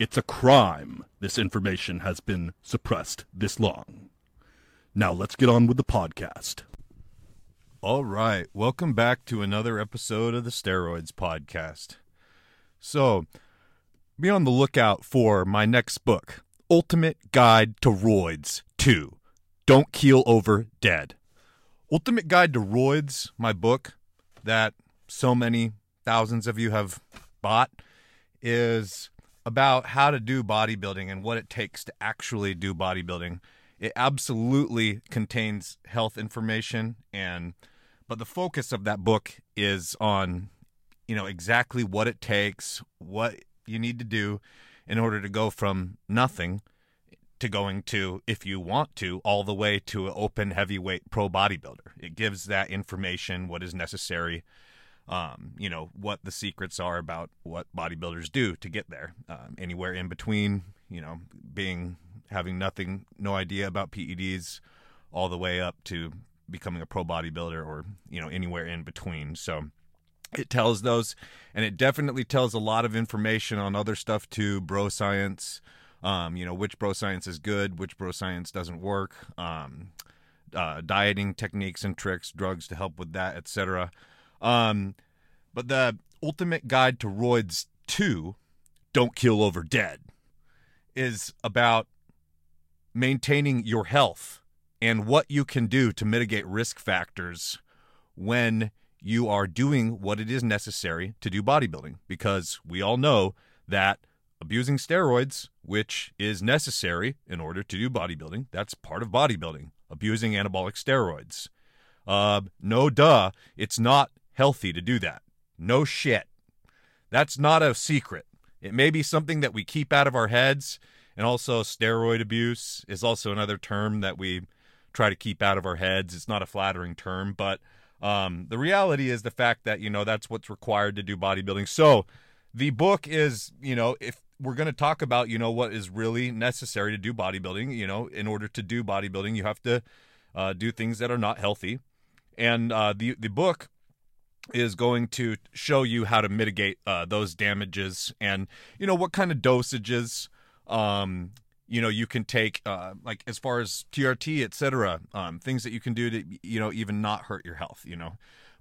It's a crime this information has been suppressed this long. Now let's get on with the podcast. All right, welcome back to another episode of the Steroids Podcast. So, be on the lookout for my next book, Ultimate Guide to Roids 2 Don't Keel Over Dead. Ultimate Guide to Roids, my book that so many thousands of you have bought, is about how to do bodybuilding and what it takes to actually do bodybuilding. It absolutely contains health information and but the focus of that book is on you know exactly what it takes, what you need to do in order to go from nothing to going to if you want to all the way to an open heavyweight pro bodybuilder. It gives that information what is necessary um, you know what the secrets are about what bodybuilders do to get there. Um, anywhere in between, you know, being having nothing, no idea about PEDs, all the way up to becoming a pro bodybuilder, or you know anywhere in between. So it tells those, and it definitely tells a lot of information on other stuff too, bro science. Um, you know which bro science is good, which bro science doesn't work. Um, uh, dieting techniques and tricks, drugs to help with that, etc. Um, but the ultimate guide to roids 2, Don't Keel Over Dead, is about maintaining your health and what you can do to mitigate risk factors when you are doing what it is necessary to do bodybuilding. Because we all know that abusing steroids, which is necessary in order to do bodybuilding, that's part of bodybuilding, abusing anabolic steroids. Uh, no duh, it's not healthy to do that. No shit. That's not a secret. It may be something that we keep out of our heads, and also steroid abuse is also another term that we try to keep out of our heads. It's not a flattering term, but um, the reality is the fact that you know that's what's required to do bodybuilding. So the book is, you know, if we're going to talk about, you know, what is really necessary to do bodybuilding, you know, in order to do bodybuilding, you have to uh, do things that are not healthy, and uh, the the book is going to show you how to mitigate uh, those damages and you know what kind of dosages um, you know you can take uh, like as far as TRT etc um, things that you can do to you know even not hurt your health you know.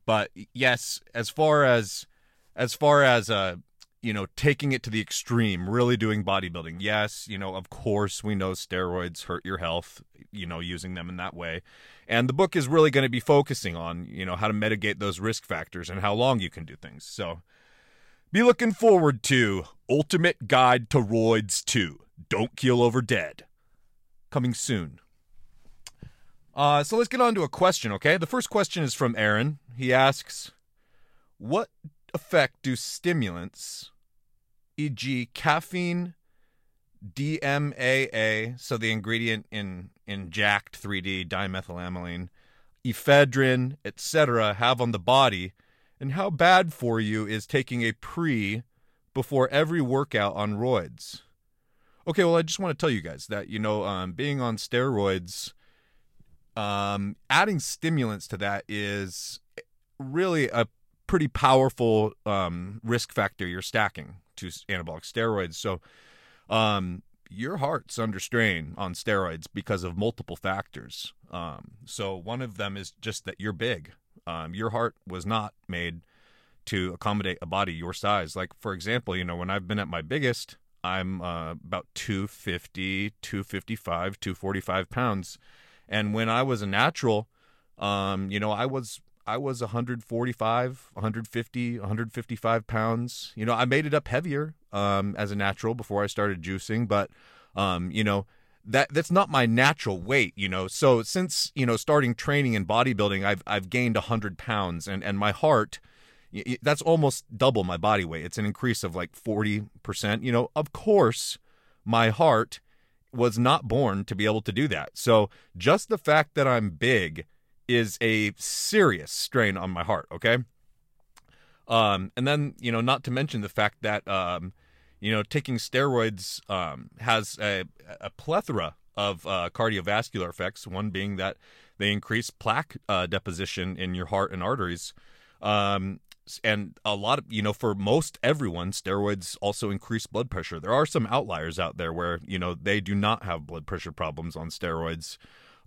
But yes as far as as far as uh you know taking it to the extreme really doing bodybuilding yes you know of course we know steroids hurt your health you know using them in that way and the book is really going to be focusing on, you know, how to mitigate those risk factors and how long you can do things. So be looking forward to Ultimate Guide to Roids 2 Don't Keel Over Dead. Coming soon. Uh, so let's get on to a question, okay? The first question is from Aaron. He asks, What effect do stimulants, e.g., caffeine, DMAA, so the ingredient in in jacked 3D dimethylamine, ephedrine, etc., have on the body, and how bad for you is taking a pre before every workout on roids. Okay, well, I just want to tell you guys that you know, um, being on steroids, um, adding stimulants to that is really a pretty powerful um, risk factor you're stacking to anabolic steroids. So um, your heart's under strain on steroids because of multiple factors. Um, so one of them is just that you're big. Um, your heart was not made to accommodate a body your size. Like for example, you know, when I've been at my biggest, I'm uh, about 250, 255, 245 pounds. And when I was a natural, um, you know, I was I was 145, 150, 155 pounds. You know, I made it up heavier um, as a natural before I started juicing, but um, you know, that that's not my natural weight, you know. So since you know starting training and bodybuilding, I've I've gained 100 pounds, and and my heart that's almost double my body weight. It's an increase of like 40%. You know, of course, my heart was not born to be able to do that. So just the fact that I'm big is a serious strain on my heart, okay? Um, and then, you know, not to mention the fact that, um, you know, taking steroids um, has a, a plethora of uh, cardiovascular effects, one being that they increase plaque uh, deposition in your heart and arteries. Um, and a lot of you know for most everyone steroids also increase blood pressure there are some outliers out there where you know they do not have blood pressure problems on steroids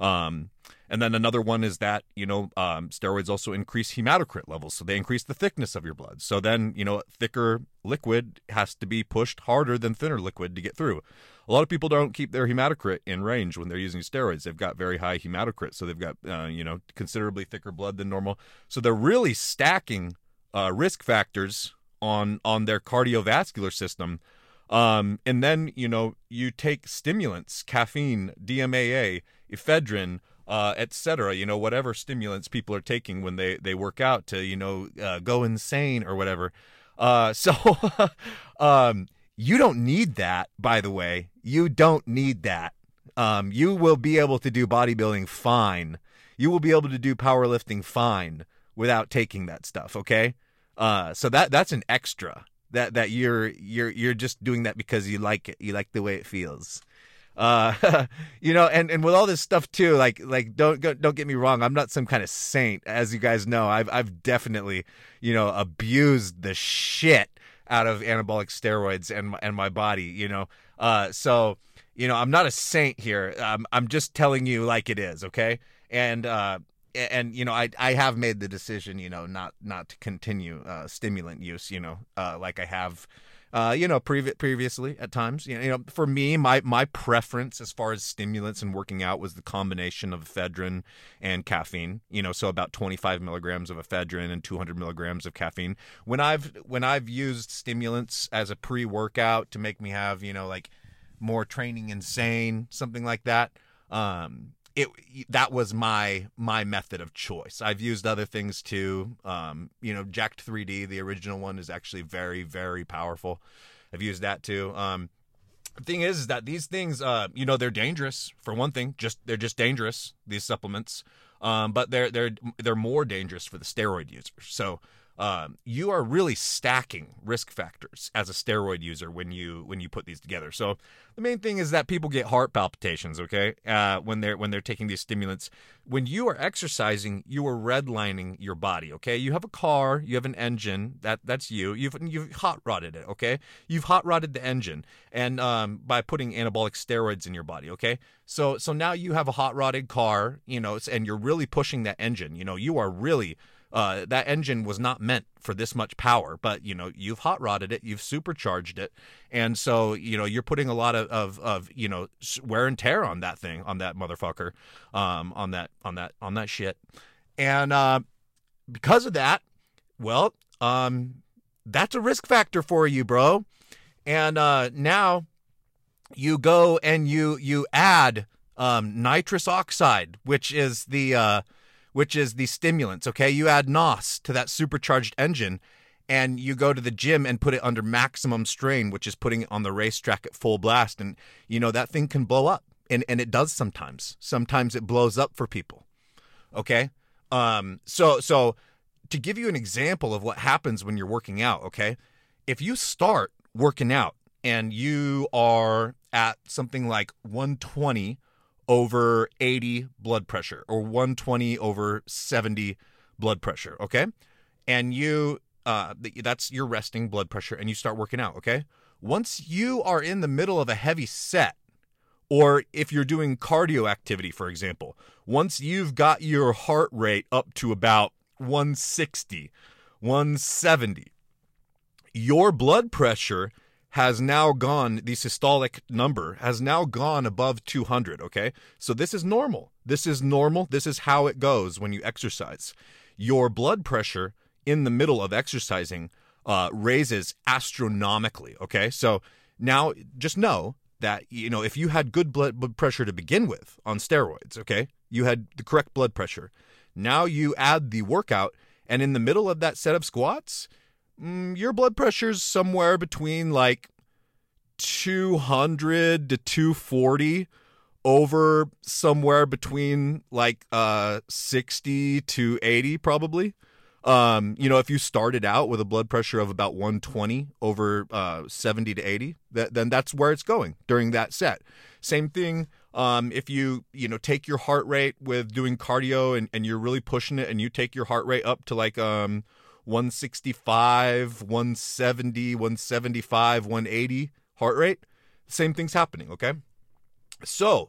um, and then another one is that you know um, steroids also increase hematocrit levels so they increase the thickness of your blood. So then you know thicker liquid has to be pushed harder than thinner liquid to get through. A lot of people don't keep their hematocrit in range when they're using steroids. They've got very high hematocrit so they've got uh, you know considerably thicker blood than normal. So they're really stacking uh, risk factors on on their cardiovascular system. Um, and then you know you take stimulants, caffeine, DMAA, ephedrine, uh, etc. You know whatever stimulants people are taking when they they work out to you know uh, go insane or whatever. Uh, so um, you don't need that. By the way, you don't need that. Um, you will be able to do bodybuilding fine. You will be able to do powerlifting fine without taking that stuff. Okay. Uh, so that that's an extra that that you're you're you're just doing that because you like it. You like the way it feels. Uh, you know, and and with all this stuff too, like like don't don't get me wrong, I'm not some kind of saint, as you guys know. I've I've definitely you know abused the shit out of anabolic steroids and and my body. You know, uh, so you know I'm not a saint here. I'm I'm just telling you like it is, okay? And uh, and you know I I have made the decision you know not not to continue uh, stimulant use you know uh, like I have uh, you know previ- previously at times. You know, you know for me my my preference as far as stimulants and working out was the combination of ephedrine and caffeine you know so about 25 milligrams of ephedrine and 200 milligrams of caffeine. When I've when I've used stimulants as a pre workout to make me have you know like more training insane something like that um it that was my my method of choice. I've used other things too. Um, you know, Jacked 3D, the original one, is actually very very powerful. I've used that too. Um, the thing is, is that these things, uh, you know, they're dangerous for one thing. Just they're just dangerous. These supplements, um, but they're they're they're more dangerous for the steroid users. So um, you are really stacking risk factors as a steroid user when you when you put these together. So the main thing is that people get heart palpitations. Okay, uh, when they're when they're taking these stimulants. When you are exercising, you are redlining your body. Okay, you have a car, you have an engine. That that's you. You've you've hot rodded it. Okay, you've hot rodded the engine, and um, by putting anabolic steroids in your body. Okay, so so now you have a hot rodded car. You know, and you're really pushing that engine. You know, you are really uh, that engine was not meant for this much power, but you know you've hot rodded it, you've supercharged it, and so you know you're putting a lot of, of, of you know wear and tear on that thing, on that motherfucker, um, on that on that on that shit, and uh, because of that, well, um, that's a risk factor for you, bro, and uh, now you go and you you add um, nitrous oxide, which is the uh, which is the stimulants. Okay, you add NOS to that supercharged engine, and you go to the gym and put it under maximum strain, which is putting it on the racetrack at full blast, and you know that thing can blow up, and and it does sometimes. Sometimes it blows up for people. Okay, um, so so to give you an example of what happens when you're working out. Okay, if you start working out and you are at something like 120 over 80 blood pressure or 120 over 70 blood pressure, okay? And you uh that's your resting blood pressure and you start working out, okay? Once you are in the middle of a heavy set or if you're doing cardio activity for example, once you've got your heart rate up to about 160, 170, your blood pressure has now gone the systolic number has now gone above 200 okay? So this is normal. This is normal. This is how it goes when you exercise. Your blood pressure in the middle of exercising uh, raises astronomically okay? So now just know that you know if you had good blood, blood pressure to begin with on steroids okay? You had the correct blood pressure. Now you add the workout and in the middle of that set of squats mm, your blood pressure's somewhere between like 200 to 240 over somewhere between like uh 60 to 80 probably. Um you know if you started out with a blood pressure of about 120 over uh 70 to 80 that, then that's where it's going during that set. Same thing um if you you know take your heart rate with doing cardio and, and you're really pushing it and you take your heart rate up to like um 165 170 175 180 heart rate same thing's happening okay? So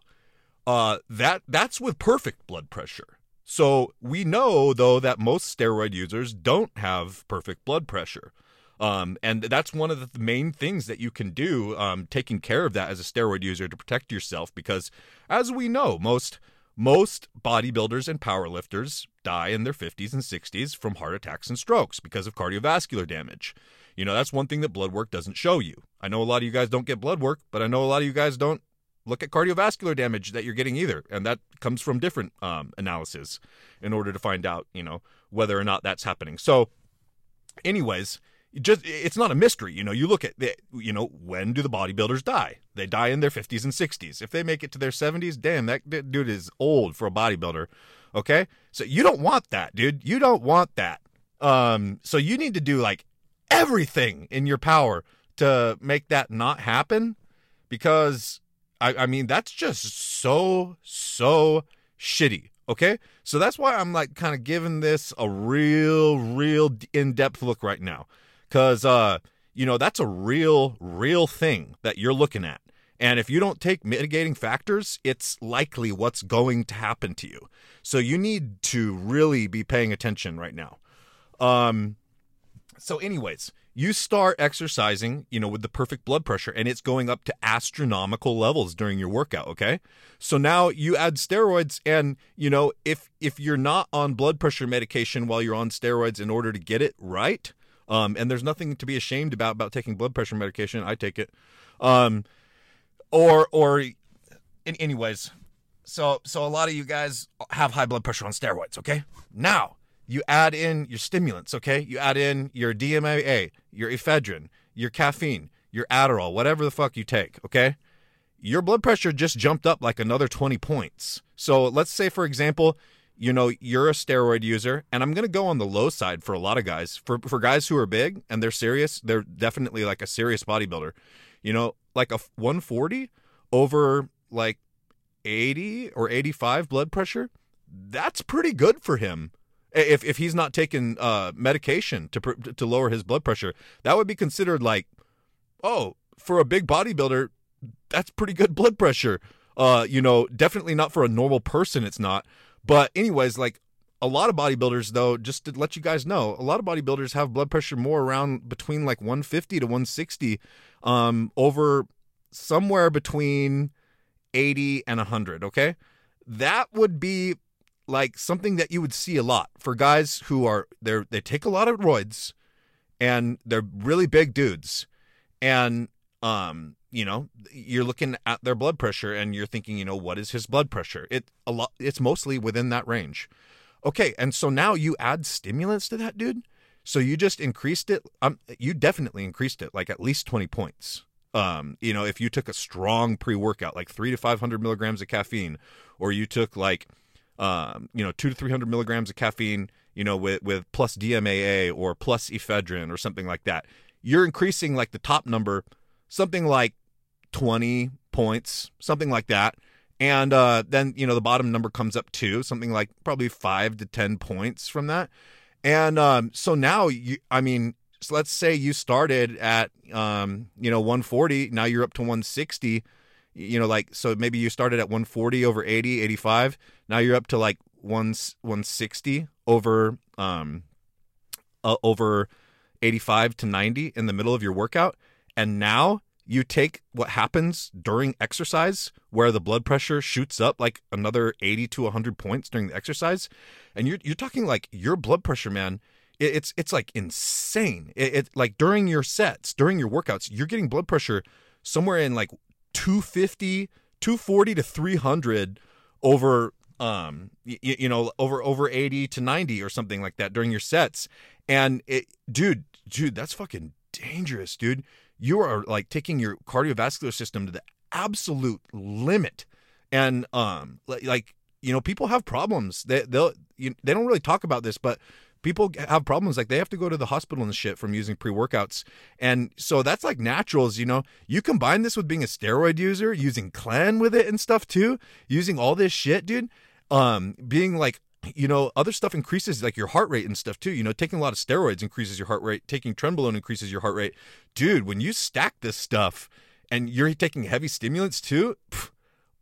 uh that that's with perfect blood pressure. So we know though that most steroid users don't have perfect blood pressure. Um, and that's one of the main things that you can do um, taking care of that as a steroid user to protect yourself because as we know most most bodybuilders and powerlifters die in their 50s and 60s from heart attacks and strokes because of cardiovascular damage. You know, that's one thing that blood work doesn't show you. I know a lot of you guys don't get blood work, but I know a lot of you guys don't look at cardiovascular damage that you're getting either. And that comes from different um, analysis in order to find out, you know, whether or not that's happening. So, anyways, just it's not a mystery you know you look at the, you know when do the bodybuilders die? They die in their 50s and 60s if they make it to their 70s damn that, dude is old for a bodybuilder okay? So you don't want that dude. You don't want that. Um so you need to do like everything in your power to make that not happen because i i mean that's just so so shitty okay? So that's why i'm like kind of giving this a real real in-depth look right now because uh, you know that's a real, real thing that you're looking at. And if you don't take mitigating factors, it's likely what's going to happen to you. So you need to really be paying attention right now. Um, so, anyways, you start exercising, you know, with the perfect blood pressure, and it's going up to astronomical levels during your workout. Okay, so now you add steroids, and you know, if if you're not on blood pressure medication while you're on steroids in order to get it right, um, and there's nothing to be ashamed about about taking blood pressure medication. I take it. Um, or or in, anyways, so so a lot of you guys have high blood pressure on steroids. Okay, now you add in your stimulants. Okay, you add in your DMAA, your ephedrine, your caffeine, your Adderall, whatever the fuck you take. Okay, your blood pressure just jumped up like another 20 points. So let's say, for example, you know you're a steroid user and i'm going to go on the low side for a lot of guys. For for guys who are big and they're serious they're definitely like a serious bodybuilder. You know like a 140 over like 80 or 85 blood pressure that's pretty good for him. If if he's not taking uh medication to to lower his blood pressure that would be considered like oh for a big bodybuilder that's pretty good blood pressure. Uh you know definitely not for a normal person it's not but anyways, like a lot of bodybuilders though, just to let you guys know, a lot of bodybuilders have blood pressure more around between like 150 to 160 um over somewhere between 80 and 100, okay? That would be like something that you would see a lot for guys who are they they take a lot of roids and they're really big dudes and um you know you're looking at their blood pressure and you're thinking you know what is his blood pressure? It a lot it's mostly within that range. Okay and so now you add stimulants to that dude? So you just increased it um you definitely increased it like at least 20 points. Um you know if you took a strong pre-workout like 3 to 500 milligrams of caffeine or you took like um you know 2 to 300 milligrams of caffeine you know with with plus dmaa or plus ephedrine or something like that you're increasing like the top number something like 20 points, something like that. And uh, then, you know, the bottom number comes up to something like probably five to 10 points from that. And um, so now, you, I mean, so let's say you started at, um, you know, 140, now you're up to 160. You know, like, so maybe you started at 140 over 80, 85. Now you're up to like 1, 160 over, um, uh, over 85 to 90 in the middle of your workout and now you take what happens during exercise where the blood pressure shoots up like another 80 to 100 points during the exercise and you're you're talking like your blood pressure man it, it's it's like insane. It, it like during your sets during your workouts you're getting blood pressure somewhere in like 250 240 to 300 over um you, you know over over 80 to 90 or something like that during your sets. And it dude dude that's fucking dangerous dude you are like taking your cardiovascular system to the absolute limit. And um like you know people have problems. They they'll you, they don't really talk about this but people have problems. Like they have to go to the hospital and shit from using pre-workouts. And so that's like naturals you know? You combine this with being a steroid user using clen with it and stuff too using all this shit dude um being like you know other stuff increases like your heart rate and stuff too you know taking a lot of steroids increases your heart rate taking trenbolone increases your heart rate. Dude when you stack this stuff and you're taking heavy stimulants too pff,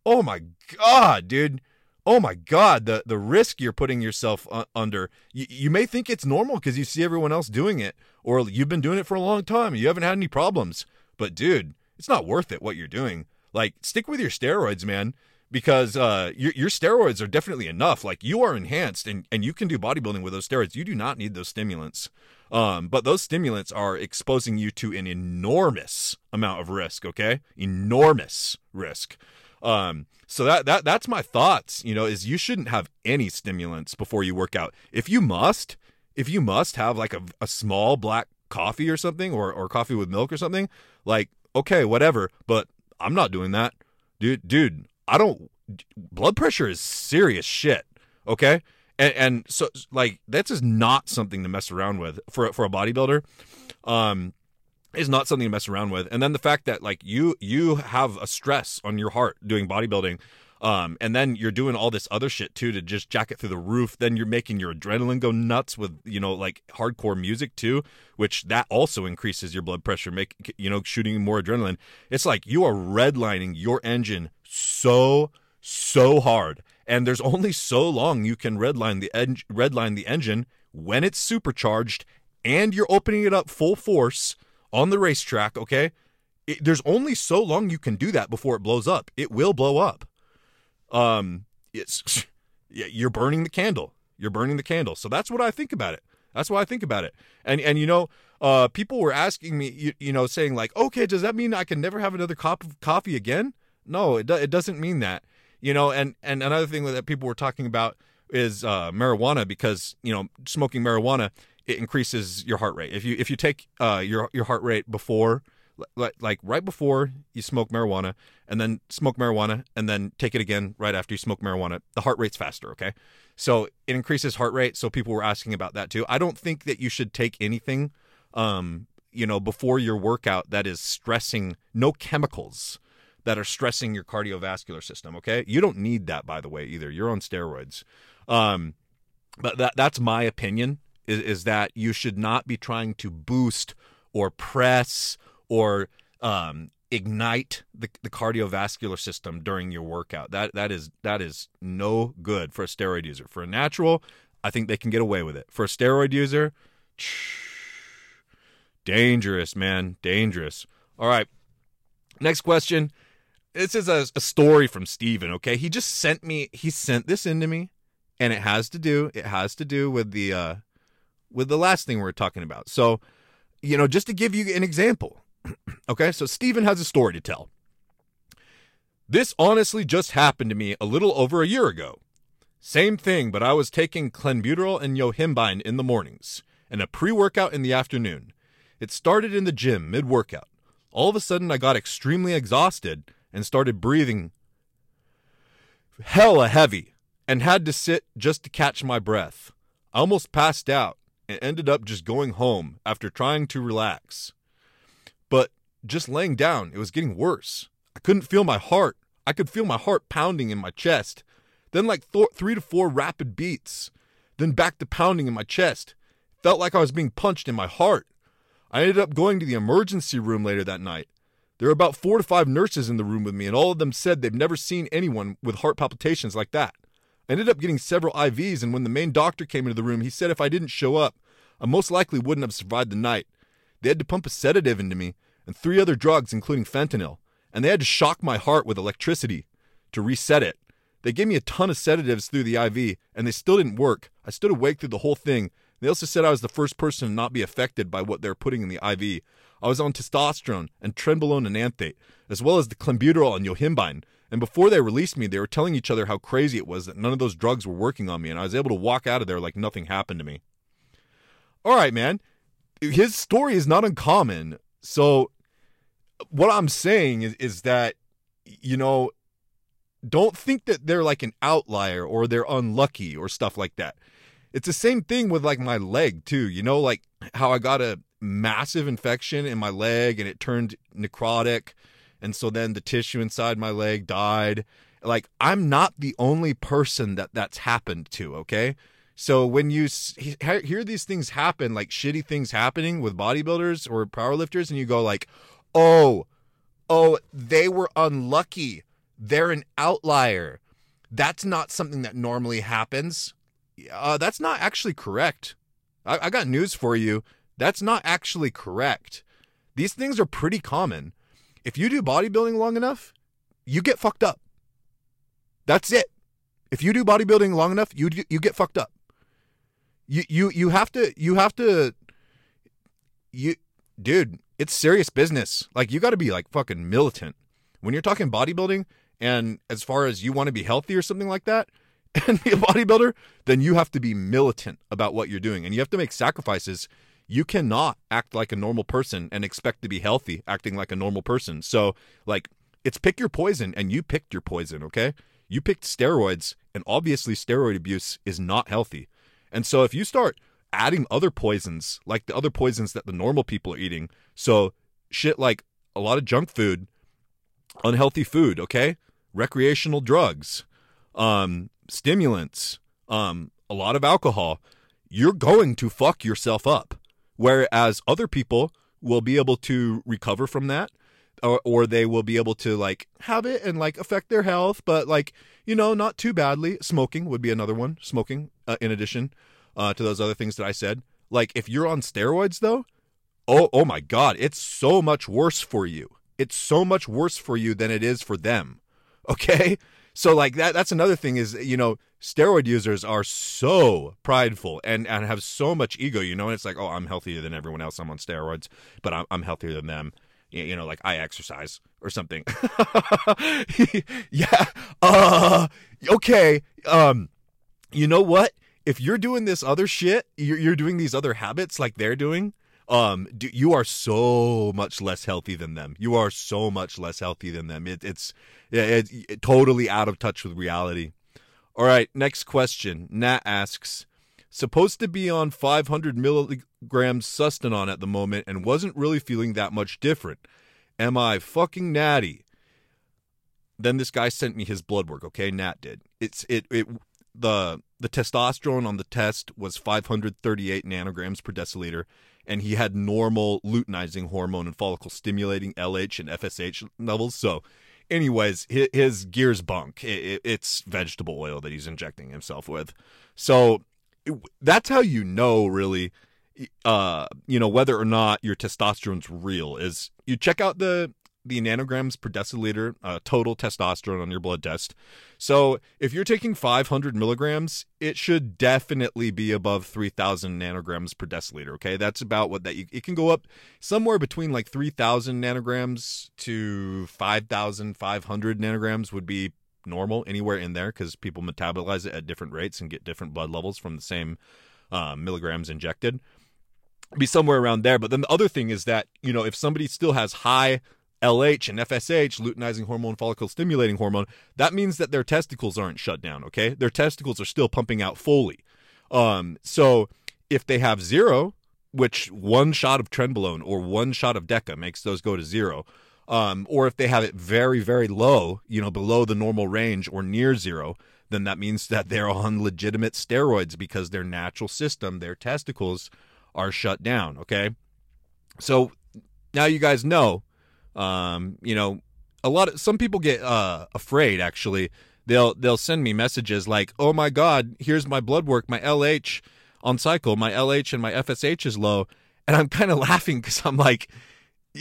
oh my god dude. Oh my god the the risk you're putting yourself under. You, you may think it's normal because you see everyone else doing it or you've been doing it for a long time you haven't had any problems. But dude it's not worth it what you're doing. Like stick with your steroids man because uh, your, your steroids are definitely enough like you are enhanced and, and you can do bodybuilding with those steroids you do not need those stimulants um, but those stimulants are exposing you to an enormous amount of risk okay enormous risk um, so that that that's my thoughts. You know, is you shouldn't have any stimulants before you work out. If you must, if you must have like a, a small black coffee or something, or or coffee with milk or something, like okay, whatever. But I'm not doing that, dude. Dude, I don't. Blood pressure is serious shit. Okay. And, and so like that's just not something to mess around with for for a bodybuilder. Um, is not something to mess around with. And then the fact that like you you have a stress on your heart doing bodybuilding, um, and then you're doing all this other shit too to just jack it through the roof. Then you're making your adrenaline go nuts with you know like hardcore music too, which that also increases your blood pressure, make you know shooting more adrenaline. It's like you are redlining your engine so so hard, and there's only so long you can redline the en- redline the engine when it's supercharged and you're opening it up full force on the racetrack, okay? It, there's only so long you can do that before it blows up. It will blow up. Um, it's you're burning the candle. You're burning the candle. So that's what I think about it. That's why I think about it. And and you know, uh, people were asking me, you, you know, saying like, okay, does that mean I can never have another cup of coffee again? No, it do, it doesn't mean that. You know, and and another thing that people were talking about is uh, marijuana because you know smoking marijuana it increases your heart rate. If you if you take uh, your your heart rate before like like right before you smoke marijuana and then smoke marijuana and then take it again right after you smoke marijuana, the heart rate's faster, okay? So it increases heart rate, so people were asking about that too. I don't think that you should take anything um, you know, before your workout that is stressing no chemicals that are stressing your cardiovascular system, okay? You don't need that by the way either. You're on steroids. Um, but that that's my opinion is, is that you should not be trying to boost or press or um, ignite the, the cardiovascular system during your workout. That that is that is no good for a steroid user. For a natural, I think they can get away with it. For a steroid user, dangerous, man, dangerous. All right, next question. This is a, a story from Steven, okay? He just sent me he sent this into me and it has to do it has to do with the uh with the last thing we are talking about. So, you know, just to give you an example. okay, so Steven has a story to tell. This honestly just happened to me a little over a year ago. Same thing, but I was taking clenbuterol and yohimbine in the mornings and a pre-workout in the afternoon. It started in the gym mid-workout. All of a sudden I got extremely exhausted and started breathing hella heavy and had to sit just to catch my breath. I almost passed out and ended up just going home after trying to relax. But just laying down, it was getting worse. I couldn't feel my heart. I could feel my heart pounding in my chest. Then, like th- three to four rapid beats. Then back to pounding in my chest. Felt like I was being punched in my heart. I ended up going to the emergency room later that night. There were about four to five nurses in the room with me, and all of them said they've never seen anyone with heart palpitations like that. I ended up getting several IVs, and when the main doctor came into the room, he said if I didn't show up, I most likely wouldn't have survived the night. They had to pump a sedative into me, and three other drugs, including fentanyl. And they had to shock my heart with electricity to reset it. They gave me a ton of sedatives through the IV, and they still didn't work. I stood awake through the whole thing. They also said I was the first person to not be affected by what they're putting in the IV. I was on testosterone and trenbolone enanthate, as well as the clenbuterol and yohimbine. And before they released me, they were telling each other how crazy it was that none of those drugs were working on me, and I was able to walk out of there like nothing happened to me. All right, man. His story is not uncommon. So, what I'm saying is, is that, you know, don't think that they're like an outlier or they're unlucky or stuff like that. It's the same thing with like my leg too. You know, like how I got a massive infection in my leg and it turned necrotic. And so then the tissue inside my leg died. Like I'm not the only person that that's happened to. Okay. So when you hear these things happen, like shitty things happening with bodybuilders or powerlifters, and you go like, "Oh, oh, they were unlucky they're an outlier. That's not something that normally happens. Uh, that's not actually correct. I, I got news for you. That's not actually correct. These things are pretty common. If you do bodybuilding long enough, you get fucked up. That's it. If you do bodybuilding long enough, you you get fucked up. You you you have to you have to you dude, it's serious business. Like you got to be like fucking militant. When you're talking bodybuilding, and as far as you want to be healthy or something like that and be a bodybuilder, then you have to be militant about what you're doing and you have to make sacrifices. You cannot act like a normal person and expect to be healthy acting like a normal person. So, like, it's pick your poison and you picked your poison, okay? You picked steroids, and obviously, steroid abuse is not healthy. And so, if you start adding other poisons, like the other poisons that the normal people are eating, so shit like a lot of junk food, unhealthy food, okay? recreational drugs, um, stimulants, um, a lot of alcohol, you're going to fuck yourself up. Whereas other people will be able to recover from that. Or, or they will be able to like have it and like affect their health, but like you know not too badly. Smoking would be another one. Smoking, uh, in addition uh, to those other things that I said. Like if you're on steroids though, oh oh my god, it's so much worse for you. It's so much worse for you than it is for them. Okay? So like that that's another thing is you know steroid users are so prideful and and have so much ego you know it's like oh I'm healthier than everyone else. I'm on steroids but I'm, I'm healthier than them. You know like I exercise or something. Yeah uh okay um you know what? If you're doing this other shit you're, you're doing these other habits like they're doing um do, you are so much less healthy than them. You are so much less healthy than them. It, it's it, totally out of touch with reality all right next question. Nat asks supposed to be on 500 milligrams sustanon at the moment and wasn't really feeling that much different. Am i fucking natty? Then this guy sent me his blood work okay? Nat did. It's it it the the testosterone on the test was 538 nanograms per deciliter and he had normal luteinizing hormone and follicle stimulating LH and FSH levels. So, anyways, his, his gear's bunk. It, it's vegetable oil that he's injecting himself with. So, that's how you know, really, uh, you know, whether or not your testosterone's real is you check out the the nanograms per deciliter uh, total testosterone on your blood test. So if you're taking 500 milligrams, it should definitely be above 3,000 nanograms per deciliter. Okay, that's about what that you, it can go up somewhere between like 3,000 nanograms to 5,500 nanograms would be normal anywhere in there because people metabolize it at different rates and get different blood levels from the same uh, milligrams injected. Be somewhere around there. But then the other thing is that you know if somebody still has high LH and FSH, luteinizing hormone, follicle stimulating hormone, that means that their testicles aren't shut down, okay? Their testicles are still pumping out fully. Um, so if they have zero, which one shot of trenbolone or one shot of deca makes those go to zero, um, or if they have it very, very low, you know, below the normal range or near zero, then that means that they're on legitimate steroids because their natural system, their testicles, are shut down, okay? So now you guys know um, you know, a lot of some people get uh, afraid. Actually, they'll they'll send me messages like, "Oh my God, here's my blood work, my LH on cycle, my LH and my FSH is low," and I'm kind of laughing because I'm like,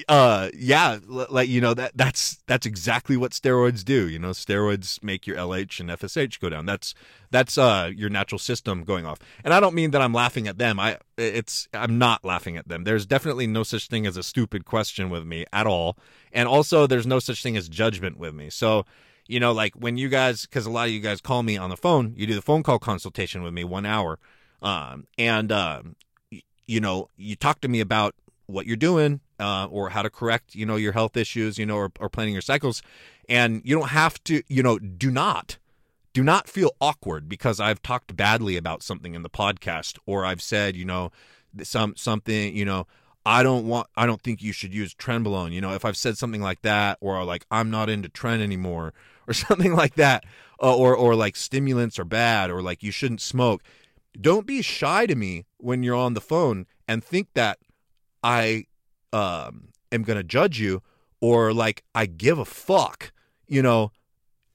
uh yeah like you know that that's that's exactly what steroids do you know steroids make your lh and fsh go down. That's that's uh your natural system going off. And i don't mean that i'm laughing at them. I it's i'm not laughing at them. There's definitely no such thing as a stupid question with me at all. And also there's no such thing as judgment with me. So you know like when you guys because a lot of you guys call me on the phone you do the phone call consultation with me one hour um and um you know you talk to me about what you're doing uh, or how to correct you know your health issues you know or, or planning your cycles. And you don't have to you know do not do not feel awkward because i've talked badly about something in the podcast or i've said you know some something you know i don't want i don't think you should use trenbolone. You know if i've said something like that or like i'm not into tren anymore or something like that uh, or or like stimulants are bad or like you shouldn't smoke don't be shy to me when you're on the phone and think that I um, am going to judge you or like I give a fuck, you know,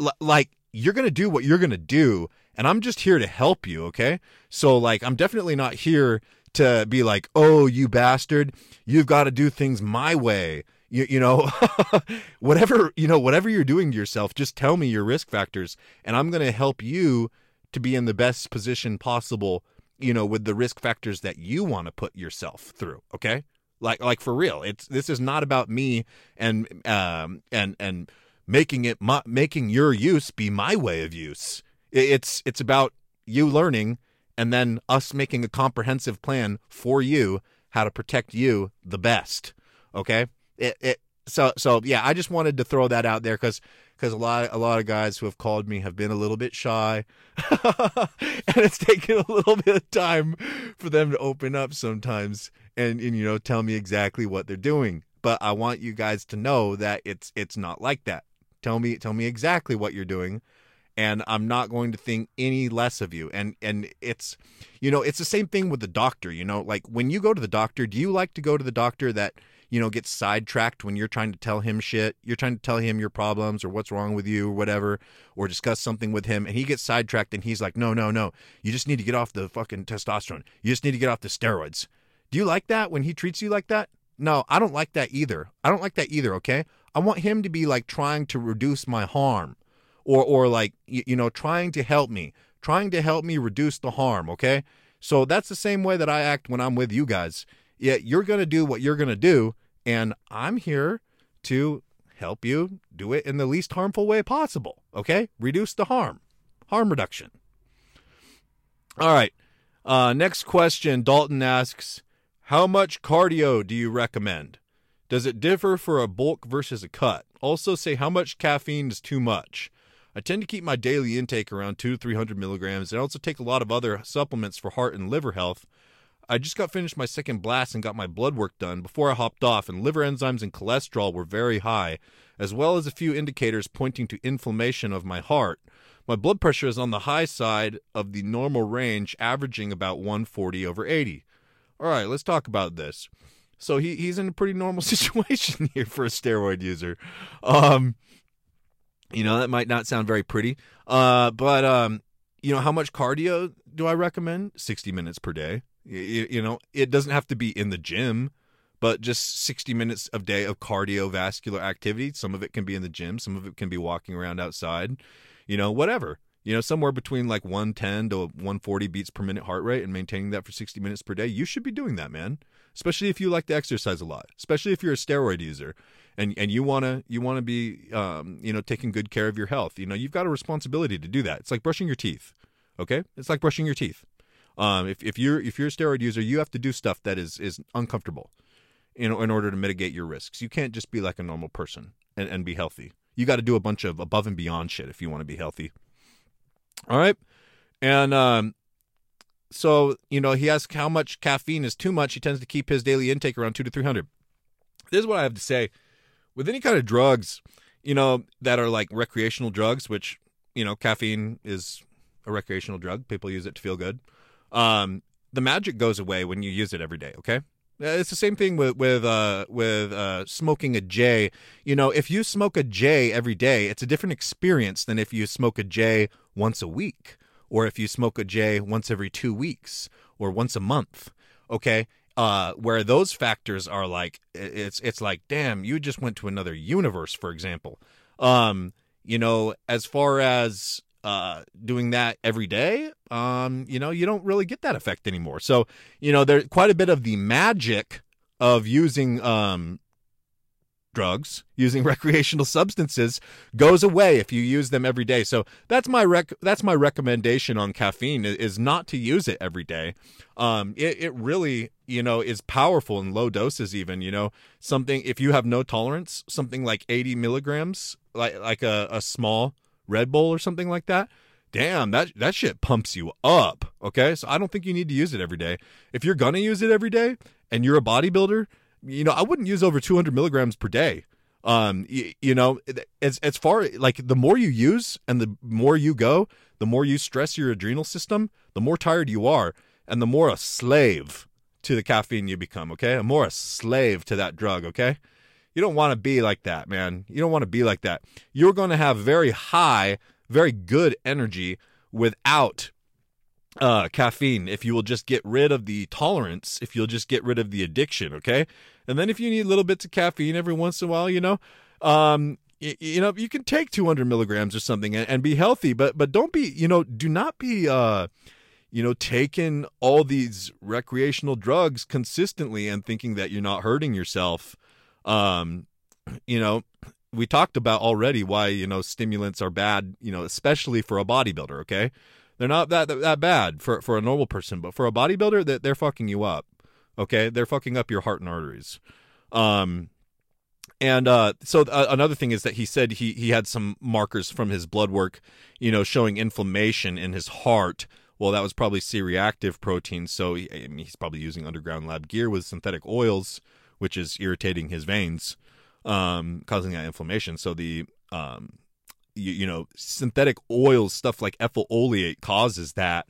L- like you're going to do what you're going to do and I'm just here to help you, okay? So like I'm definitely not here to be like, "Oh, you bastard, you've got to do things my way." You, you know, whatever, you know, whatever you're doing to yourself, just tell me your risk factors and I'm going to help you to be in the best position possible, you know, with the risk factors that you want to put yourself through, okay? Like like for real. It's this is not about me and um and and making it my, making your use be my way of use. It's it's about you learning and then us making a comprehensive plan for you how to protect you the best. Okay? It, it so so yeah i just wanted to throw that out there because because a lot a lot of guys who have called me have been a little bit shy and it's taken a little bit of time for them to open up sometimes and, and you know tell me exactly what they're doing. But i want you guys to know that it's it's not like that. Tell me tell me exactly what you're doing and i'm not going to think any less of you. And and it's you know it's the same thing with the doctor you know like when you go to the doctor do you like to go to the doctor that you know gets sidetracked when you're trying to tell him shit you're trying to tell him your problems or what's wrong with you or whatever or discuss something with him and he gets sidetracked and he's like no no no you just need to get off the fucking testosterone you just need to get off the steroids do you like that when he treats you like that? No, I don't like that either. I don't like that either, okay? I want him to be like trying to reduce my harm or or like you, you know trying to help me, trying to help me reduce the harm, okay? So that's the same way that I act when I'm with you guys. Yeah, you're going to do what you're going to do and I'm here to help you do it in the least harmful way possible, okay? Reduce the harm. Harm reduction. All right. Uh, next question Dalton asks how much cardio do you recommend? Does it differ for a bulk versus a cut? Also, say how much caffeine is too much. I tend to keep my daily intake around 2 to 300 milligrams. And I also take a lot of other supplements for heart and liver health. I just got finished my second blast and got my blood work done before I hopped off, and liver enzymes and cholesterol were very high, as well as a few indicators pointing to inflammation of my heart. My blood pressure is on the high side of the normal range, averaging about 140 over 80 all right, let's talk about this. So he he's in a pretty normal situation here for a steroid user. Um, you know that might not sound very pretty. Uh, but um, you know how much cardio do I recommend? Sixty minutes per day. You, you know, it doesn't have to be in the gym, but just sixty minutes a day of cardiovascular activity. Some of it can be in the gym. Some of it can be walking around outside. You know, whatever you know, somewhere between like 110 to 140 beats per minute heart rate and maintaining that for 60 minutes per day, you should be doing that, man. Especially if you like to exercise a lot, especially if you're a steroid user and, and you want to, you want to be, um, you know, taking good care of your health. You know, you've got a responsibility to do that. It's like brushing your teeth. Okay. It's like brushing your teeth. Um, if, if you're, if you're a steroid user, you have to do stuff that is, is uncomfortable in, in order to mitigate your risks. You can't just be like a normal person and, and be healthy. You got to do a bunch of above and beyond shit if you want to be healthy. All right. And um, so, you know, he asks how much caffeine is too much. He tends to keep his daily intake around two to 300. This is what I have to say. With any kind of drugs, you know, that are like recreational drugs, which, you know, caffeine is a recreational drug. People use it to feel good. Um, the magic goes away when you use it every day, okay? Uh, it's the same thing with with uh, with uh, smoking a J. You know, if you smoke a J every day, it's a different experience than if you smoke a J once a week, or if you smoke a J once every two weeks, or once a month. Okay, uh, where those factors are like it's it's like damn you just went to another universe for example um you know as far as uh doing that every day um you know you don't really get that effect anymore so you know there's quite a bit of the magic of using um drugs, using recreational substances goes away if you use them every day. So that's my rec- that's my recommendation on caffeine is not to use it every day. Um, it, it really you know is powerful in low doses even you know something if you have no tolerance something like 80 milligrams like like a, a small red bull or something like that damn that that shit pumps you up okay so i don't think you need to use it every day if you're gonna use it every day and you're a bodybuilder you know, I wouldn't use over 200 milligrams per day. Um, you, you know, as as far like the more you use and the more you go, the more you stress your adrenal system, the more tired you are, and the more a slave to the caffeine you become. Okay, and more a slave to that drug. Okay, you don't want to be like that, man. You don't want to be like that. You're going to have very high, very good energy without uh, caffeine if you will just get rid of the tolerance, if you'll just get rid of the addiction, okay? And then if you need little bits of caffeine every once in a while, you know, um, you, you know, you can take 200 milligrams or something and, and, be healthy, but but don't be, you know, do not be, uh, you know, taking all these recreational drugs consistently and thinking that you're not hurting yourself. Um, you know, we talked about already why you know stimulants are bad, you know, especially for a bodybuilder. Okay, they're not that that bad for for a normal person, but for a bodybuilder, that they're fucking you up. Okay, they're fucking up your heart and arteries. Um, and uh, so uh, another thing is that he said he he had some markers from his blood work, you know, showing inflammation in his heart. Well, that was probably C-reactive protein, so he, I mean, he's probably using underground lab gear with synthetic oils, which is irritating his veins, um, causing that inflammation. So the um, you, you know synthetic oils stuff like ethyl oleate causes that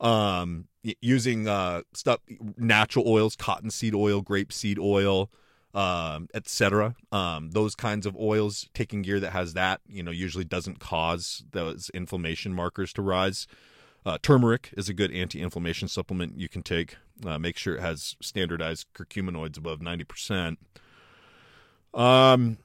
um using uh stuff natural oils cottonseed oil grapeseed oil um etc um those kinds of oils taking gear that has that you know usually doesn't cause those inflammation markers to rise uh, turmeric is a good anti-inflammation supplement you can take. Uh, make sure it has standardized curcuminoids above 90% um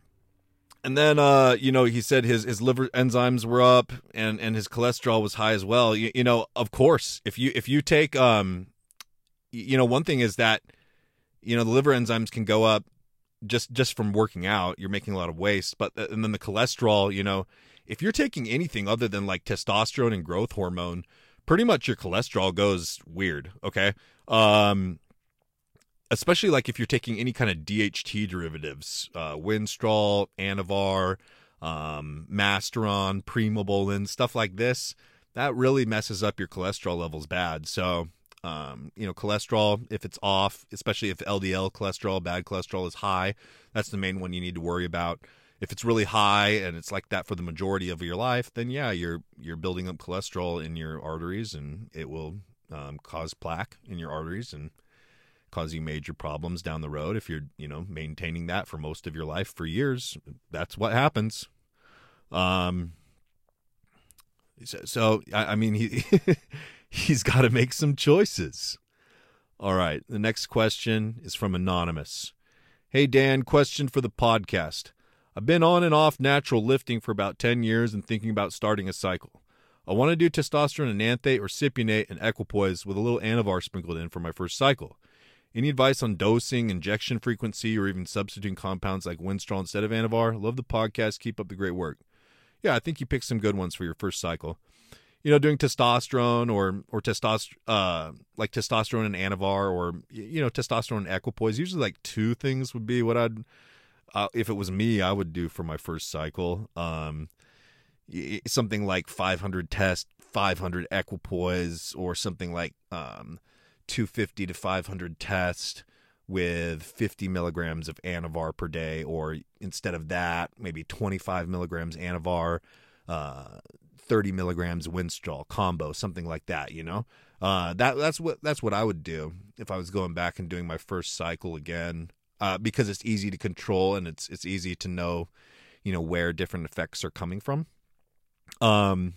and then uh you know he said his his liver enzymes were up and and his cholesterol was high as well. You, you know of course if you if you take um you know one thing is that you know the liver enzymes can go up just just from working out. You're making a lot of waste but uh, and then the cholesterol you know if you're taking anything other than like testosterone and growth hormone pretty much your cholesterol goes weird okay um especially like if you're taking any kind of DHT derivatives, uh, Winstrol, Anavar, um, Masteron, Primobolan, stuff like this, that really messes up your cholesterol levels bad. So, um, you know, cholesterol, if it's off, especially if LDL cholesterol, bad cholesterol is high, that's the main one you need to worry about. If it's really high and it's like that for the majority of your life, then yeah, you're you're building up cholesterol in your arteries, and it will um, cause plaque in your arteries, and cause you major problems down the road. If you're you know maintaining that for most of your life for years that's what happens. Um so, so I, I mean he he's got to make some choices. All right the next question is from anonymous. Hey dan question for the podcast i've been on and off natural lifting for about 10 years and thinking about starting a cycle i want to do testosterone enanthate or cypionate and equipoise with a little anavar sprinkled in for my first cycle any advice on dosing, injection frequency, or even substituting compounds like Winstrol instead of Anavar? Love the podcast. Keep up the great work. Yeah, I think you picked some good ones for your first cycle. You know, doing testosterone or or testosterone, uh, like testosterone and Anavar, or you know, testosterone and equipoise. Usually, like two things would be what I'd. Uh, if it was me, I would do for my first cycle. Um, something like 500 test, 500 equipoise, or something like um, 250 to 500 test with 50 milligrams of Anavar per day, or instead of that, maybe 25 milligrams Anavar, uh, 30 milligrams Winstrol combo, something like that. You know, uh, that that's what that's what I would do if I was going back and doing my first cycle again, uh, because it's easy to control and it's it's easy to know, you know, where different effects are coming from. Um,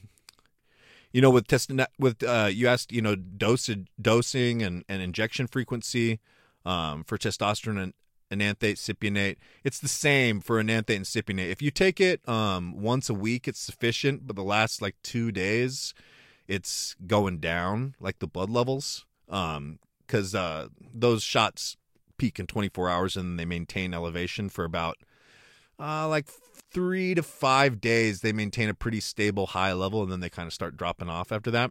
you know, with test with uh, you asked, you know, dosage, dosing and, and injection frequency. um, for testosterone and enanthate, cypionate. It's the same for enanthate and cypionate. If you take it um, once a week, it's sufficient, but the last like two days, it's going down, like the blood levels, because um, uh, those shots peak in 24 hours and they maintain elevation for about uh, like three to five days. They maintain a pretty stable high level, and then they kind of start dropping off after that.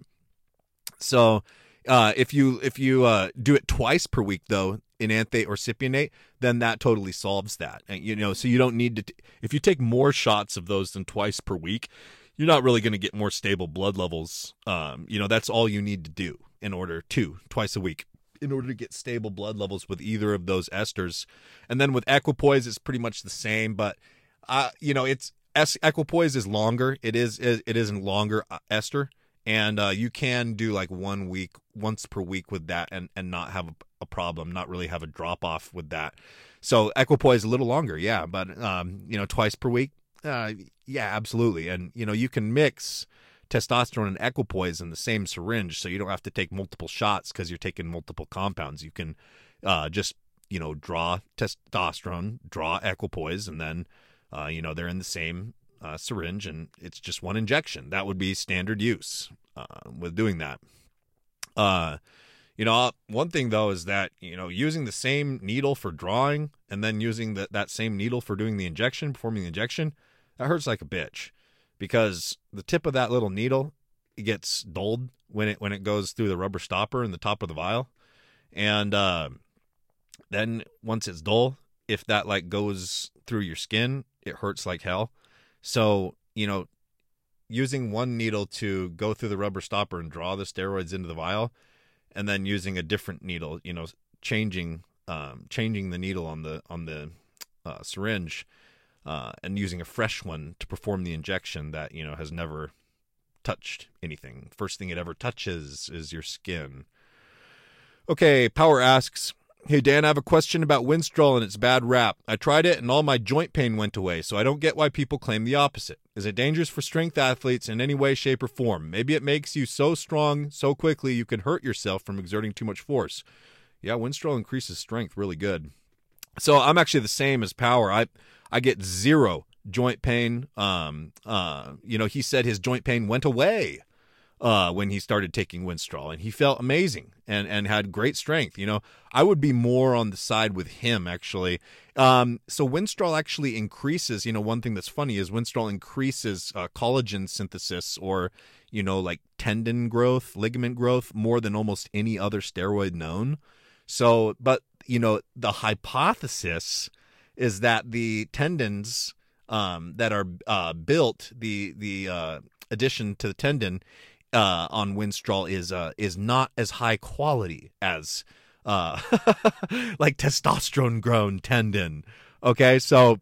So uh, if you if you uh, do it twice per week though, in enanthate or cypionate, then that totally solves that. And you know, so you don't need to. T- if you take more shots of those than twice per week, you're not really going to get more stable blood levels. Um, you know, that's all you need to do in order to twice a week in order to get stable blood levels with either of those esters. And then with equipoise, it's pretty much the same, but uh, you know, it's equipoise is longer. It is it is a longer uh, ester and uh, you can do like one week once per week with that and and not have a, a problem not really have a drop off with that so equipoise a little longer yeah but um, you know twice per week uh, yeah absolutely and you know you can mix testosterone and equipoise in the same syringe so you don't have to take multiple shots because you're taking multiple compounds you can uh, just you know draw testosterone draw equipoise and then uh, you know they're in the same uh, syringe and it's just one injection. That would be standard use uh, with doing that. Uh, you know, one thing though is that you know using the same needle for drawing and then using the, that same needle for doing the injection, performing the injection, that hurts like a bitch because the tip of that little needle gets dulled when it when it goes through the rubber stopper in the top of the vial, and uh, then once it's dull, if that like goes through your skin, it hurts like hell. So, you know, using one needle to go through the rubber stopper and draw the steroids into the vial, and then using a different needle, you know, changing um, changing the needle on the on the uh, syringe, uh, and using a fresh one to perform the injection that you know has never touched anything. First thing it ever touches is your skin. Okay, Power asks, Hey Dan, I have a question about Winstrol and its bad rap. I tried it and all my joint pain went away, so I don't get why people claim the opposite. Is it dangerous for strength athletes in any way, shape, or form? Maybe it makes you so strong so quickly you can hurt yourself from exerting too much force. Yeah, Winstrol increases strength really good. So I'm actually the same as Power. I I get zero joint pain. Um, uh, you know, he said his joint pain went away uh, when he started taking Winstrol, and he felt amazing and and had great strength. You know, I would be more on the side with him actually. Um, so Winstrol actually increases. You know, one thing that's funny is Winstrol increases uh, collagen synthesis or you know like tendon growth, ligament growth more than almost any other steroid known. So, but you know, the hypothesis is that the tendons um, that are uh, built, the the uh, addition to the tendon uh, on Winstrol is uh, is not as high quality as uh, like testosterone grown tendon. Okay, so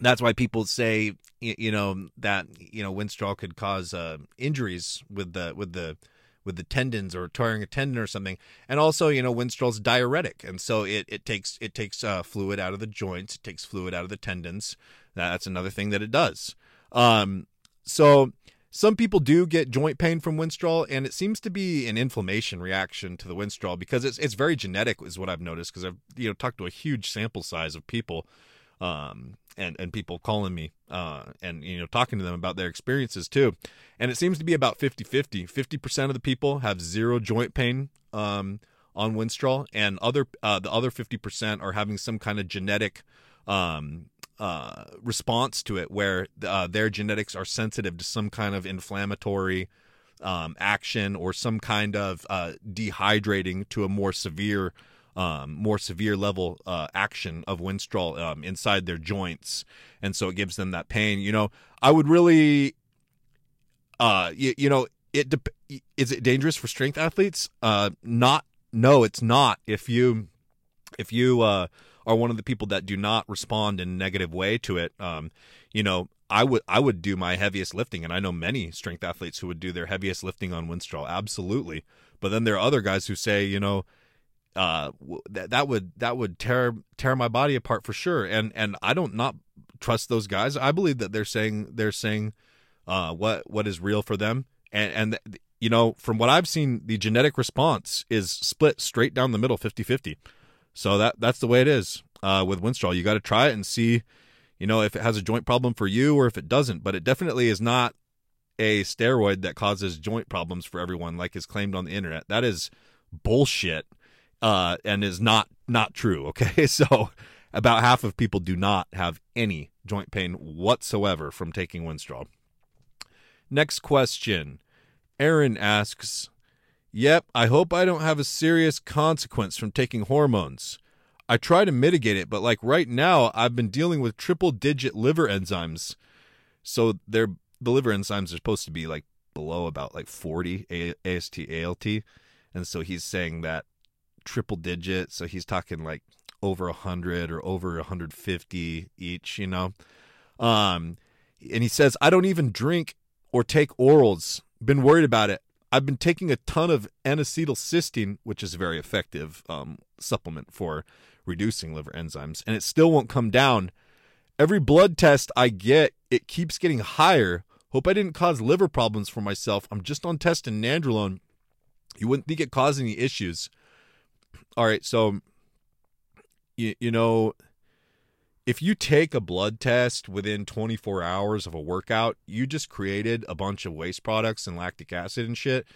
that's why people say you know that you know Winstrol could cause uh, injuries with the with the with the tendons or tearing a tendon or something. And also, you know, Winstrol's diuretic, and so it, it takes it takes uh, fluid out of the joints, it takes fluid out of the tendons. That's another thing that it does. Um, so some people do get joint pain from Winstrol, and it seems to be an inflammation reaction to the Winstrol because it's it's very genetic, is what I've noticed. Because I've you know talked to a huge sample size of people, um, and and people calling me, uh, and you know talking to them about their experiences too, and it seems to be about 50-50. 50 percent of the people have zero joint pain um, on Winstrol, and other uh, the other fifty percent are having some kind of genetic um, uh, response to it where uh, their genetics are sensitive to some kind of inflammatory um, action or some kind of uh, dehydrating to a more severe um, more severe level uh, action of Winstrol um, inside their joints, and so it gives them that pain. You know, I would really, uh, you, you know, it de- is it dangerous for strength athletes? Uh, not, no, it's not. If you, if you, uh, are one of the people that do not respond in a negative way to it. Um, you know, I would I would do my heaviest lifting, and I know many strength athletes who would do their heaviest lifting on Winstrol, absolutely. But then there are other guys who say, you know, uh, that that would that would tear tear my body apart for sure. And and I don't not trust those guys. I believe that they're saying they're saying uh, what what is real for them. And and you know, from what I've seen, the genetic response is split straight down the middle, 50-50. So that that's the way it is uh, with Winstrol. You got to try it and see, you know, if it has a joint problem for you or if it doesn't. But it definitely is not a steroid that causes joint problems for everyone, like is claimed on the internet. That is bullshit, uh, and is not not true. Okay, so about half of people do not have any joint pain whatsoever from taking Winstrol. Next question. Aaron asks, Yep, I hope I don't have a serious consequence from taking hormones. I try to mitigate it, but like right now, I've been dealing with triple digit liver enzymes. So they're the liver enzymes are supposed to be like below about like 40 AST ALT. And so he's saying that triple digit, so he's talking like over 100 or over 150 each, you know. Um and he says I don't even drink or take orals. Been worried about it. I've been taking a ton of N-acetylcysteine, which is a very effective um, supplement for reducing liver enzymes, and it still won't come down. Every blood test I get, it keeps getting higher. Hope I didn't cause liver problems for myself. I'm just on test in nandrolone. You wouldn't think it caused any issues. All right, so you, you know, if you take a blood test within 24 hours of a workout, you just created a bunch of waste products and lactic acid and shit,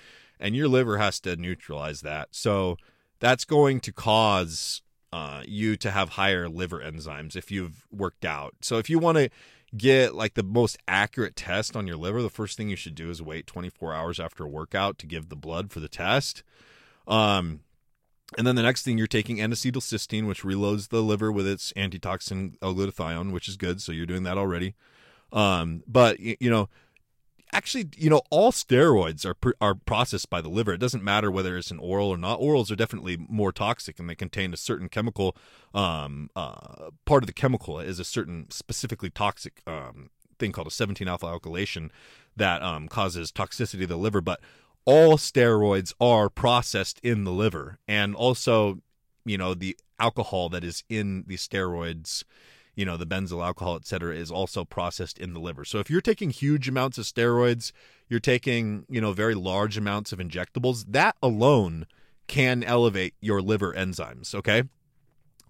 and your liver has to neutralize that. So that's going to cause uh, you to have higher liver enzymes if you've worked out. So if you want to get like the most accurate test on your liver, the first thing you should do is wait 24 hours after a workout to give the blood for the test. Um, and then the next thing you're taking N-acetylcysteine, which reloads the liver with its antitoxin L-glutathione, which is good. So you're doing that already. Um, but you know, actually, you know, all steroids are are processed by the liver. It doesn't matter whether it's an oral or not. Orals are definitely more toxic, and they contain a certain chemical. Um, uh, part of the chemical is a certain specifically toxic um, thing called a 17 alpha alkylation that um, causes toxicity to the liver. But all steroids are processed in the liver. And also you know the alcohol that is in the steroids you know the benzyl alcohol et cetera is also processed in the liver. So if you're taking huge amounts of steroids you're taking you know very large amounts of injectables that alone can elevate your liver enzymes okay?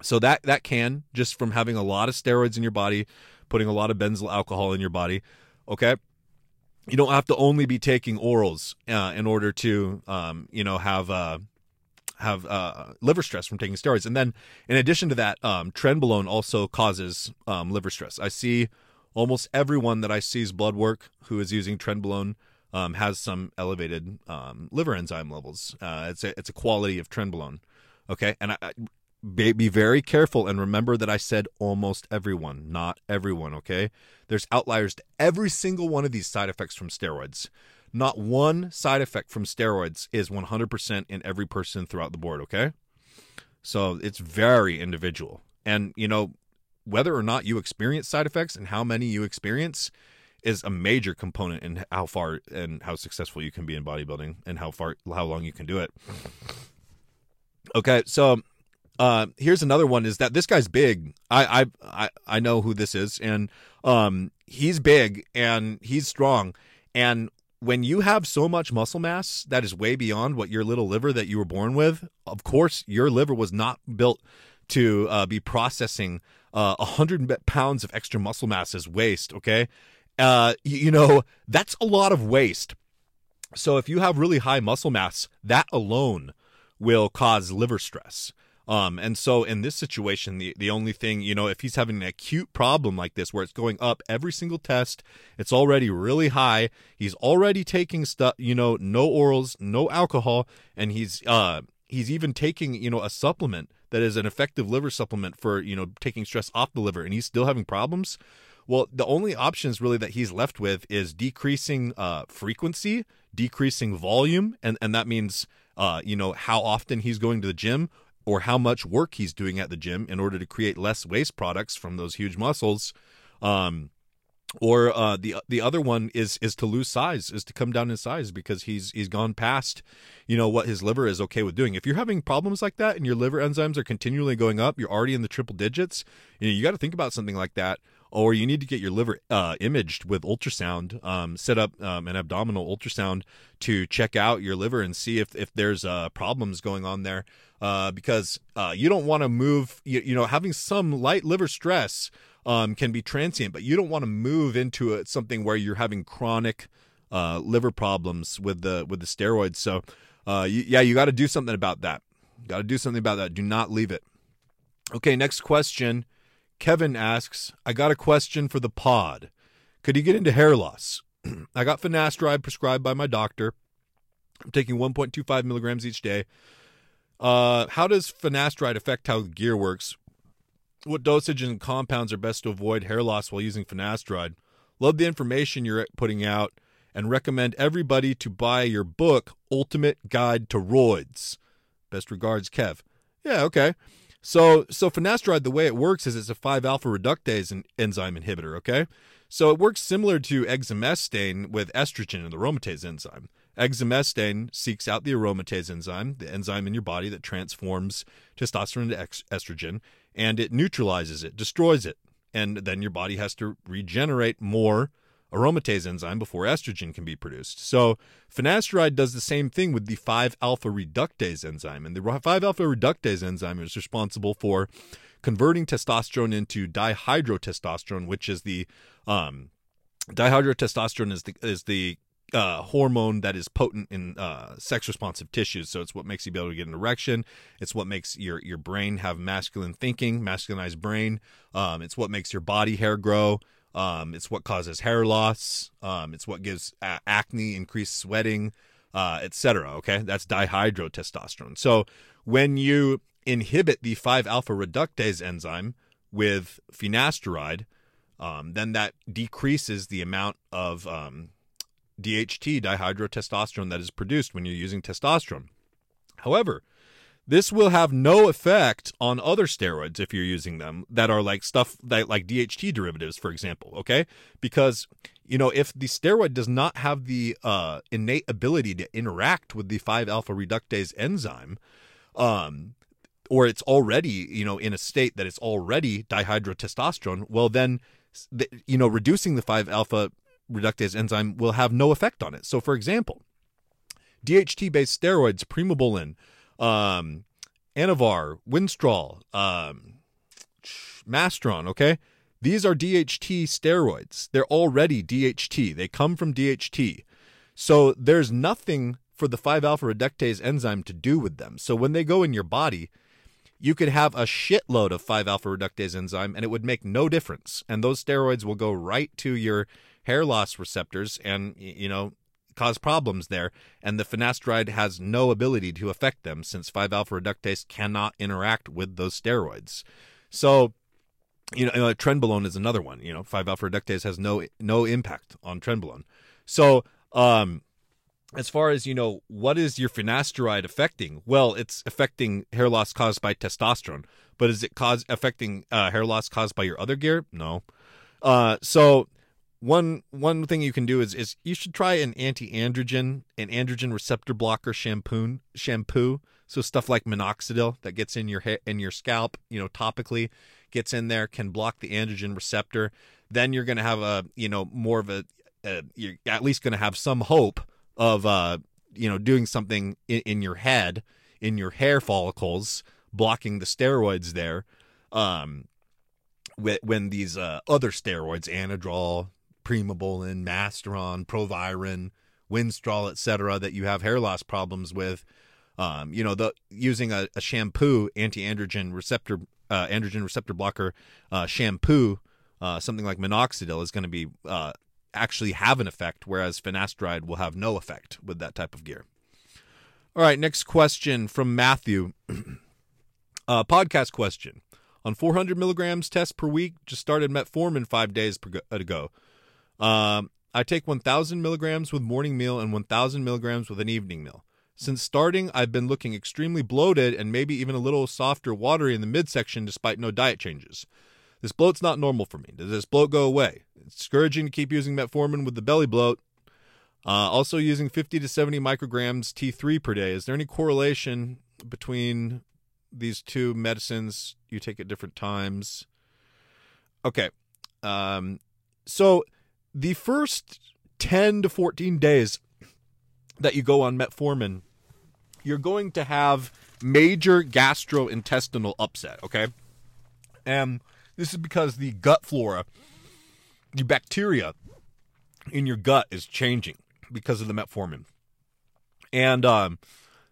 So that that can just from having a lot of steroids in your body putting a lot of benzyl alcohol in your body okay you don't have to only be taking orals uh, in order to um, you know have uh, have uh, liver stress from taking steroids. And then in addition to that, um, trenbolone also causes um, liver stress. I see almost everyone that I see's blood work who is using trenbolone um, has some elevated um, liver enzyme levels. Uh, it's a it's a quality of trenbolone. Okay, and I, be, very careful and remember that I said almost everyone, not everyone, okay? There's outliers to every single one of these side effects from steroids. Not one side effect from steroids is 100% in every person throughout the board, okay? So it's very individual. And, you know, whether or not you experience side effects and how many you experience is a major component in how far and how successful you can be in bodybuilding and how far how long you can do it. Okay, so uh, here's another one: is that this guy's big. I I I, know who this is, and um, he's big and he's strong. And when you have so much muscle mass that is way beyond what your little liver that you were born with, of course, your liver was not built to uh, be processing uh, a uh, hundred pounds of extra muscle mass as waste. Okay, uh, you, you know that's a lot of waste. So if you have really high muscle mass, that alone will cause liver stress. Um, and so in this situation, the, the only thing, you know, if he's having an acute problem like this where it's going up every single test, it's already really high, he's already taking stuff, you know, no orals, no alcohol, and he's uh he's even taking, you know, a supplement that is an effective liver supplement for, you know, taking stress off the liver and he's still having problems. Well, the only options really that he's left with is decreasing uh, frequency, decreasing volume, and, and that means uh, you know, how often he's going to the gym or how much work he's doing at the gym in order to create less waste products from those huge muscles. Um, or uh, the the other one is is to lose size, is to come down in size because he's he's gone past, you know, what his liver is okay with doing. If you're having problems like that and your liver enzymes are continually going up, you're already in the triple digits. You know, you got to think about something like that. Or you need to get your liver uh, imaged with ultrasound, um, set up um, an abdominal ultrasound to check out your liver and see if, if there's uh, problems going on there. Uh, because uh, you don't want to move, you, you, know, having some light liver stress um, can be transient, but you don't want to move into a, something where you're having chronic uh, liver problems with the with the steroids. So, uh, yeah, you got to do something about that. Got to do something about that. Do not leave it. Okay, next question. Kevin asks, I got a question for the pod. Could you get into hair loss? I got finasteride prescribed by my doctor. I'm taking 1.25 milligrams each day. Uh, how does finasteride affect how the gear works? What dosage and compounds are best to avoid hair loss while using finasteride? Love the information you're putting out and recommend everybody to buy your book, Ultimate Guide to Roids. Best regards, Kev. Yeah, okay. So, so finasteride, the way it works is it's a 5-alpha reductase en- enzyme inhibitor, okay? So it works similar to exemestane with estrogen and the aromatase enzyme. Exemestane seeks out the aromatase enzyme, the enzyme in your body that transforms testosterone to ex- estrogen, and it neutralizes it, destroys it. And then your body has to regenerate more aromatase enzyme before estrogen can be produced. So finasteride does the same thing with the 5-alpha reductase enzyme. And the 5-alpha reductase enzyme is responsible for converting testosterone into dihydrotestosterone, which is the um, dihydrotestosterone is the is the uh, hormone that is potent in uh, sex responsive tissues. So it's what makes you be able to get an erection. It's what makes your your brain have masculine thinking, masculinized brain. Um, it's what makes your body hair grow. Um, it's what causes hair loss. Um, it's what gives a- acne, increased sweating, uh, etc. Okay, that's dihydrotestosterone. So when you inhibit the 5 alpha reductase enzyme with finasteride, um, then that decreases the amount of um, DHT, dihydrotestosterone, that is produced when you're using testosterone. However, this will have no effect on other steroids if you're using them that are like stuff that like DHT derivatives, for example. Okay, because you know if the steroid does not have the uh, innate ability to interact with the 5 alpha reductase enzyme, um, or it's already you know in a state that it's already dihydrotestosterone, well then you know reducing the 5 alpha reductase enzyme will have no effect on it. So, for example, DHT based steroids, primobolan um, Anavar, Winstrol, um, Masteron, okay? These are DHT steroids. They're already DHT. They come from DHT. So there's nothing for the 5 alpha reductase enzyme to do with them. So when they go in your body, you could have a shitload of 5 alpha reductase enzyme and it would make no difference. And those steroids will go right to your hair loss receptors and, you know, cause problems there, and the finasteride has no ability to affect them since 5 alpha reductase cannot interact with those steroids. So, you know, trenbolone is another one. You know, 5 alpha reductase has no no impact on trenbolone. So, um, as far as you know, what is your finasteride affecting? Well, it's affecting hair loss caused by testosterone, but is it cause affecting uh, hair loss caused by your other gear? No. Uh, so one one thing you can do is is you should try an anti-androgen an androgen receptor blocker shampoo shampoo. So stuff like minoxidil that gets in your hair in your scalp you know topically gets in there can block the androgen receptor. Then you're going to have a you know more of a, a you're at least going to have some hope of uh you know doing something in, in your head in your hair follicles blocking the steroids there um when these uh, other steroids, Anadrol, Primobolan, Masteron, Proviron, Winstrol, etc., that you have hair loss problems with. Um, you know, the using a, a shampoo anti-androgen receptor uh, androgen receptor blocker uh, shampoo, uh, something like minoxidil, is going to be uh, actually have an effect, whereas finasteride will have no effect with that type of gear. All right, next question from Matthew. Uh, podcast question. On 400 milligrams test per week, just started metformin five days ago. Um, I take 1,000 milligrams with morning meal and 1,000 milligrams with an evening meal. Since starting, I've been looking extremely bloated and maybe even a little softer, watery in the midsection despite no diet changes. This bloat's not normal for me. Does this bloat go away? It's discouraging to keep using metformin with the belly bloat. Uh, also, using 50 to 70 micrograms T3 per day. Is there any correlation between these two medicines you take at different times? Okay, Um, so the first 10 to 14 days that you go on metformin, you're going to have major gastrointestinal upset, okay? And this is because the gut flora, the bacteria in your gut is changing because of the metformin. And um,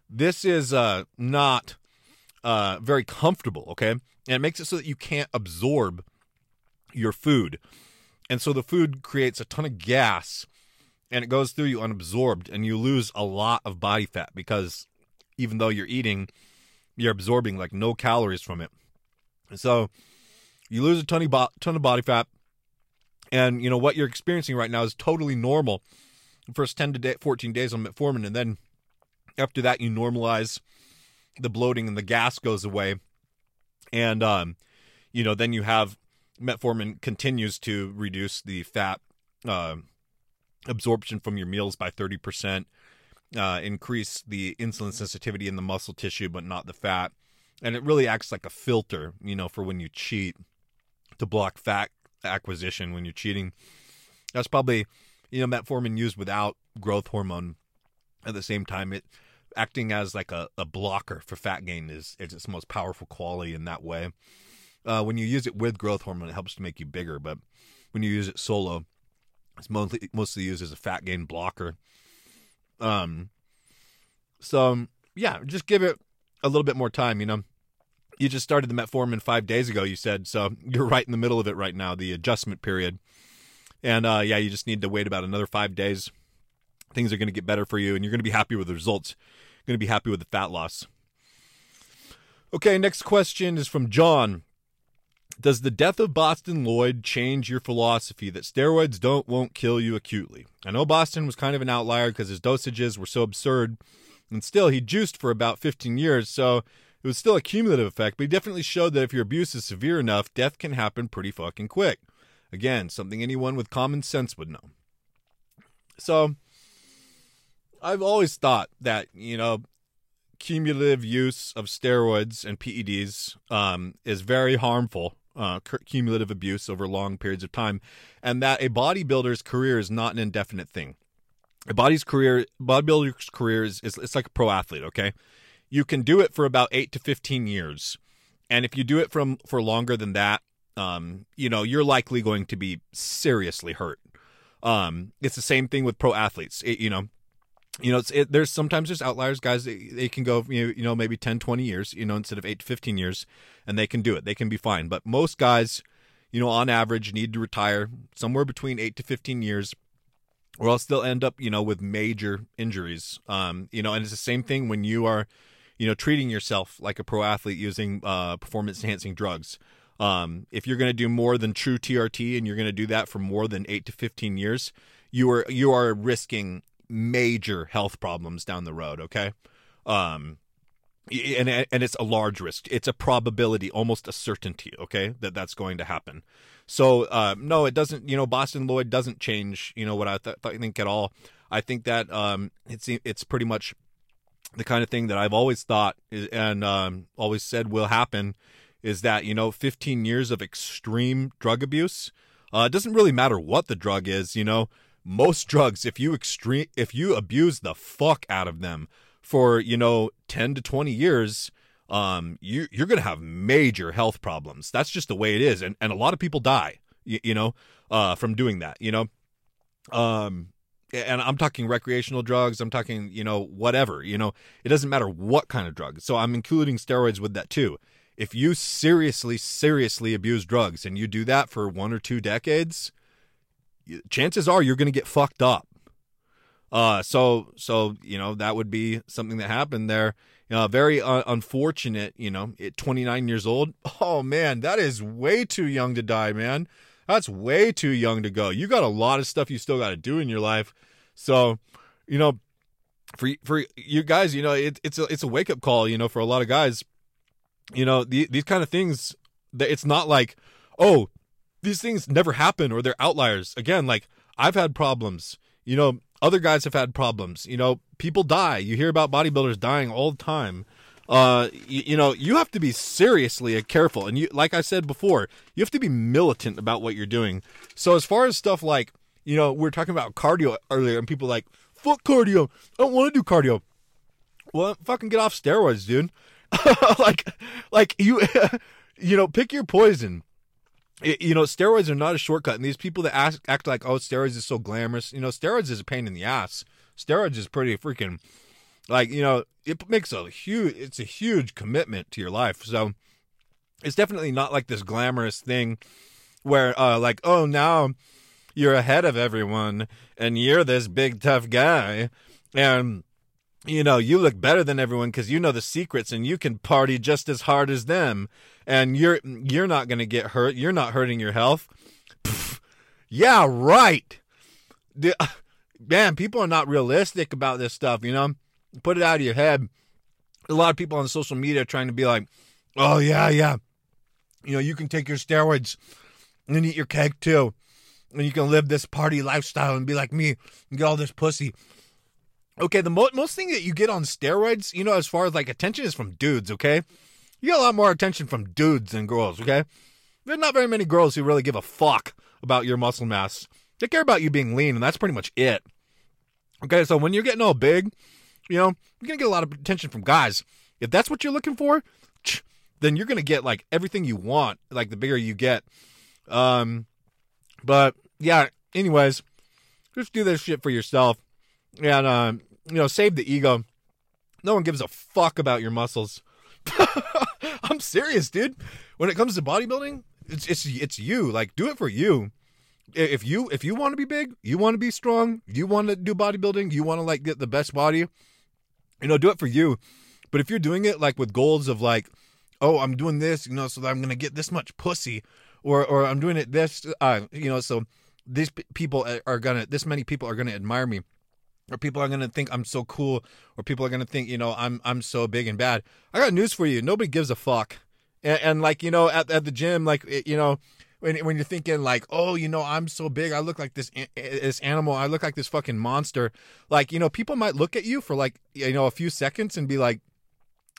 this is uh, not uh, very comfortable, okay? And it makes it so that you can't absorb your food. And so the food creates a ton of gas and it goes through you unabsorbed and you lose a lot of body fat because even though you're eating, you're absorbing like no calories from it. So you lose a ton of, bo- ton of body fat. And you know what you're experiencing right now is totally normal. The first 10 to day, 14 days on metformin and then after that you normalize the bloating and the gas goes away. And um you know, then you have metformin continues to reduce the fat uh, absorption from your meals by 30%, uh, increase the insulin sensitivity in the muscle tissue, but not the fat. And it really acts like a filter, you know, for when you cheat to block fat acquisition when you're cheating. That's probably, you know, metformin used without growth hormone at the same time. It acting as like a, a blocker for fat gain is, is its most powerful quality in that way. Uh, when you use it with growth hormone, it helps to make you bigger. But when you use it solo, it's mostly mostly used as a fat gain blocker. Um. So yeah, just give it a little bit more time. You know, you just started the metformin five days ago. You said so. You're right in the middle of it right now, the adjustment period. And uh, yeah, you just need to wait about another five days. Things are going to get better for you, and you're going to be happy with the results. You're going to be happy with the fat loss. Okay, next question is from John. Does the death of Boston Loyd change your philosophy that steroids don't won't kill you acutely? I know Boston was kind of an outlier because his dosages were so absurd, and still he juiced for about 15 years, so it was still a cumulative effect, but he definitely showed that if your abuse is severe enough, death can happen pretty fucking quick. Again, something anyone with common sense would know. So, I've always thought that, you know, cumulative use of steroids and PEDs um, is very harmful uh, cumulative abuse over long periods of time, and that a bodybuilder's career is not an indefinite thing. A body's career, bodybuilder's career is, is it's like a pro athlete. Okay, you can do it for about eight to fifteen years, and if you do it from for longer than that, um, you know you're likely going to be seriously hurt. Um, it's the same thing with pro athletes. It, you know, you know, it, there's sometimes there's outliers, guys. They, they can go, you know, you know, maybe 10, 20 years, you know, instead of eight to 15 years, and they can do it. They can be fine. But most guys, you know, on average, need to retire somewhere between eight to 15 years, or else they'll end up, you know, with major injuries. Um, you know, and it's the same thing when you are, you know, treating yourself like a pro athlete using uh, performance enhancing drugs. Um, if you're going to do more than true TRT and you're going to do that for more than eight to 15 years, you are you are risking major health problems down the road. Okay, um, and and it's a large risk. It's a probability, almost a certainty. Okay, that that's going to happen. So uh, no, it doesn't. You know, Boston Loyd doesn't change. You know what I, th- think at all. I think that um, it's it's pretty much the kind of thing that I've always thought and um, always said will happen is that you know 15 years of extreme drug abuse. Uh, it doesn't really matter what the drug is. You know, most drugs if you extreme if you abuse the fuck out of them for you know 10 to 20 years um you you're going to have major health problems that's just the way it is and and a lot of people die you, you know uh from doing that you know um and I'm talking recreational drugs. I'm talking, you know, whatever. You know, it doesn't matter what kind of drug. So I'm including steroids with that too. If you seriously, seriously abuse drugs and you do that for one or two decades, chances are you're going to get fucked up. Uh, so so you know that would be something that happened there. Uh, very uh, unfortunate. You know, at 29 years old. Oh man, that is way too young to die, man. That's way too young to go. You got a lot of stuff you still got to do in your life. So, you know, for for you guys, you know, it, it's a it's a wake up call. You know, for a lot of guys, you know, the, these kind of things. That it's not like, oh, these things never happen or they're outliers. Again, like I've had problems. You know, other guys have had problems. You know, people die. You hear about bodybuilders dying all the time. uh, you, you know, you have to be seriously careful. And you, like I said before, you have to be militant about what you're doing. So as far as stuff like, you know, we we're talking about cardio earlier, and people like, fuck cardio. I don't want to do cardio. Well, fucking get off steroids, dude. like, like you, you know, pick your poison. It, you know, steroids are not a shortcut. And these people that ask, act like, oh, steroids is so glamorous. You know, steroids is a pain in the ass. Steroids is pretty freaking, like, you know, it makes a huge, it's a huge commitment to your life. So it's definitely not like this glamorous thing where, uh, like, oh, now you're ahead of everyone and you're this big tough guy. And, you know, you look better than everyone because you know the secrets and you can party just as hard as them. And you're, you're not going to get hurt. You're not hurting your health. Pfft, yeah, right. The, man, people are not realistic about this stuff, you know? Put it out of your head. A lot of people on social media trying to be like, oh, yeah, yeah. You know, you can take your steroids and eat your cake too. And you can live this party lifestyle and be like me and get all this pussy. Okay, the mo- most thing that you get on steroids, you know, as far as like attention is from dudes, okay? You get a lot more attention from dudes than girls, okay? There's not very many girls who really give a fuck about your muscle mass. They care about you being lean, and that's pretty much it. Okay, so when you're getting all big, you know, you're gonna get a lot of attention from guys. If that's what you're looking for, then you're gonna get like everything you want, like the bigger you get. Um, but yeah, anyways, just do this shit for yourself, and um, you know, save the ego. No one gives a fuck about your muscles. I'm serious, dude. When it comes to bodybuilding, it's it's it's you. Like, do it for you if you if you want to be big, you want to be strong, you want to do bodybuilding, you want to like get the best body, you know, do it for you. But if you're doing it like with goals of like, oh, I'm doing this, you know, so that I'm gonna get this much pussy, or or I'm doing it this, uh, you know, so these people are gonna, this many people are gonna admire me, or people are gonna think I'm so cool, or people are gonna think, you know, I'm I'm so big and bad. I got news for you. Nobody gives a fuck. And, and like you know, at at the gym, like you know when when you're thinking like, oh, you know, I'm so big, I look like this this animal, I look like this fucking monster. Like, you know, people might look at you for like, you know, a few seconds and be like,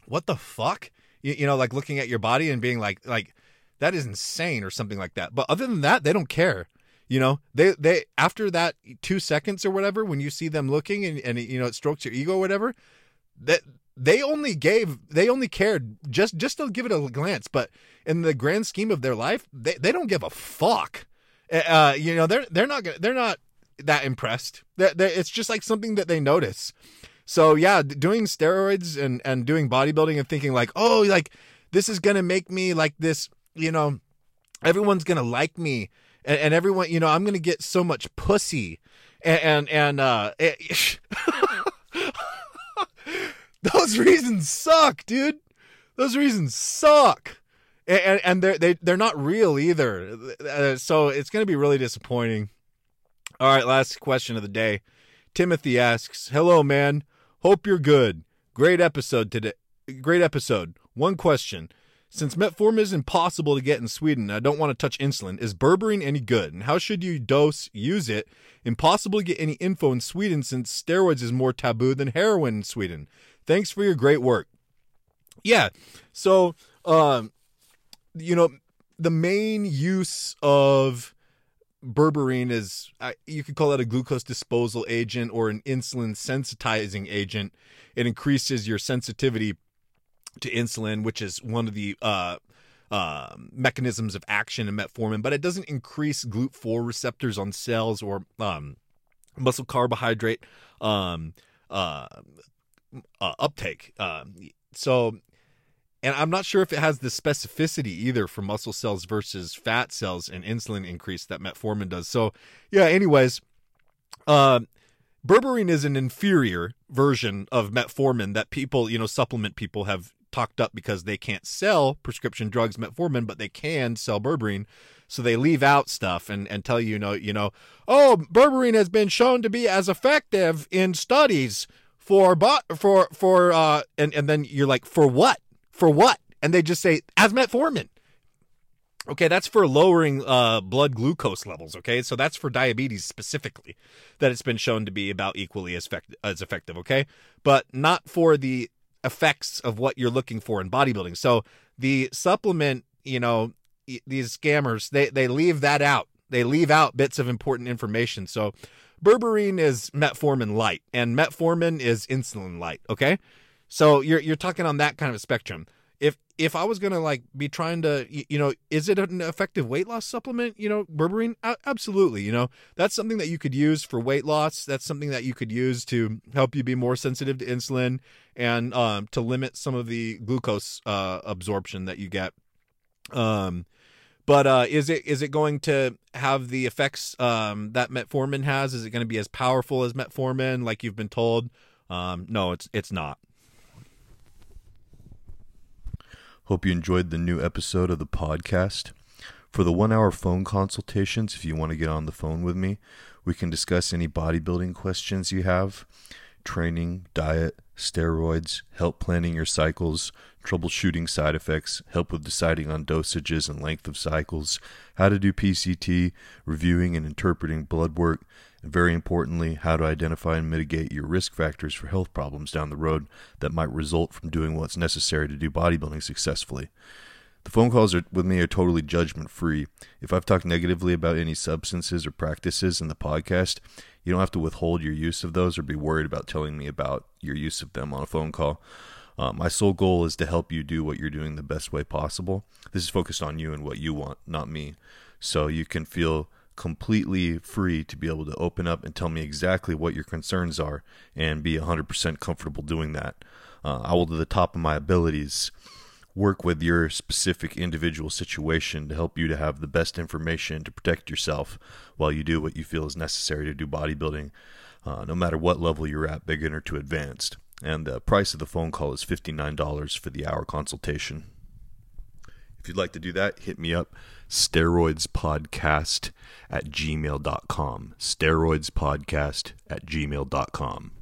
what the fuck? You, you know, like looking at your body and being like, like that is insane or something like that. But other than that, they don't care. You know, they they after that two seconds or whatever, when you see them looking and and you know it strokes your ego or whatever, that they only gave they only cared just just to give it a glance. But in the grand scheme of their life they, they don't give a fuck. Uh, you know they're they're not they're not that impressed. They're, it's just like something that they notice. So yeah doing steroids and and doing bodybuilding and thinking like oh like this is gonna make me like this you know everyone's gonna like me and, and everyone you know i'm gonna get so much pussy and and, and uh it, Those reasons suck, dude. Those reasons suck. And, and they're they, they're not real either. Uh, so it's going to be really disappointing. All right, last question of the day. Timothy asks, "Hello, man. Hope you're good. Great episode today. Great episode. One question: Since metformin is impossible to get in Sweden, I don't want to touch insulin. Is berberine any good? And how should you dose use it? Impossible to get any info in Sweden since steroids is more taboo than heroin in Sweden. Thanks for your great work. Yeah. So, um, you know, the main use of berberine is you could call that a glucose disposal agent or an insulin sensitizing agent. It increases your sensitivity to insulin, which is one of the uh, uh, mechanisms of action in metformin, but it doesn't increase GLUT4 receptors on cells or um, muscle carbohydrate um, uh, uh, uptake. Um, so, and I'm not sure if it has the specificity either for muscle cells versus fat cells and insulin increase that metformin does. So, yeah. Anyways, uh, berberine is an inferior version of metformin that people, you know, supplement people have talked up because they can't sell prescription drugs metformin, but they can sell berberine. So they leave out stuff and, and tell you, you know, you know, oh, berberine has been shown to be as effective in studies for but for for uh and and then you're like for what? For what? And they just say as metformin. Okay that's for lowering uh blood glucose levels okay? So that's for diabetes specifically that it's been shown to be about equally as effective as effective okay? But not for the effects of what you're looking for in bodybuilding. So the supplement, you know, these scammers, they they leave that out. They leave out bits of important information. So berberine is metformin light and metformin is insulin light, okay? So you're you're talking on that kind of a spectrum if if I was gonna like be trying to, you know, is it an effective weight loss supplement? You know, berberine, absolutely. You know, that's something that you could use for weight loss. That's something that you could use to help you be more sensitive to insulin and um, to limit some of the glucose uh, absorption that you get. Um, but uh, is it is it going to have the effects um, that metformin has? Is it going to be as powerful as metformin, like you've been told? Um, no, it's it's not. Hope you enjoyed the new episode of the podcast. For the one hour phone consultations, if you want to get on the phone with me, we can discuss any bodybuilding questions you have training, diet, steroids, help planning your cycles, troubleshooting side effects, help with deciding on dosages and length of cycles, how to do PCT, reviewing and interpreting blood work, and very importantly, how to identify and mitigate your risk factors for health problems down the road that might result from doing what's necessary to do bodybuilding successfully. The phone calls are, with me are totally judgment free. If I've talked negatively about any substances or practices in the podcast, you don't have to withhold your use of those or be worried about telling me about your use of them on a phone call. Uh, my sole goal is to help you do what you're doing the best way possible. This is focused on you and what you want, not me. So you can feel completely free to be able to open up and tell me exactly what your concerns are and be 100% comfortable doing that. Uh, I will, to the top of my abilities, work with your specific individual situation to help you to have the best information to protect yourself while you do what you feel is necessary to do bodybuilding, uh, no matter what level you're at, beginner to advanced. And the price of the phone call is $59 for the hour consultation. If you'd like to do that, hit me up steroidspodcast at gmail.com. Steroidspodcast at gmail.com.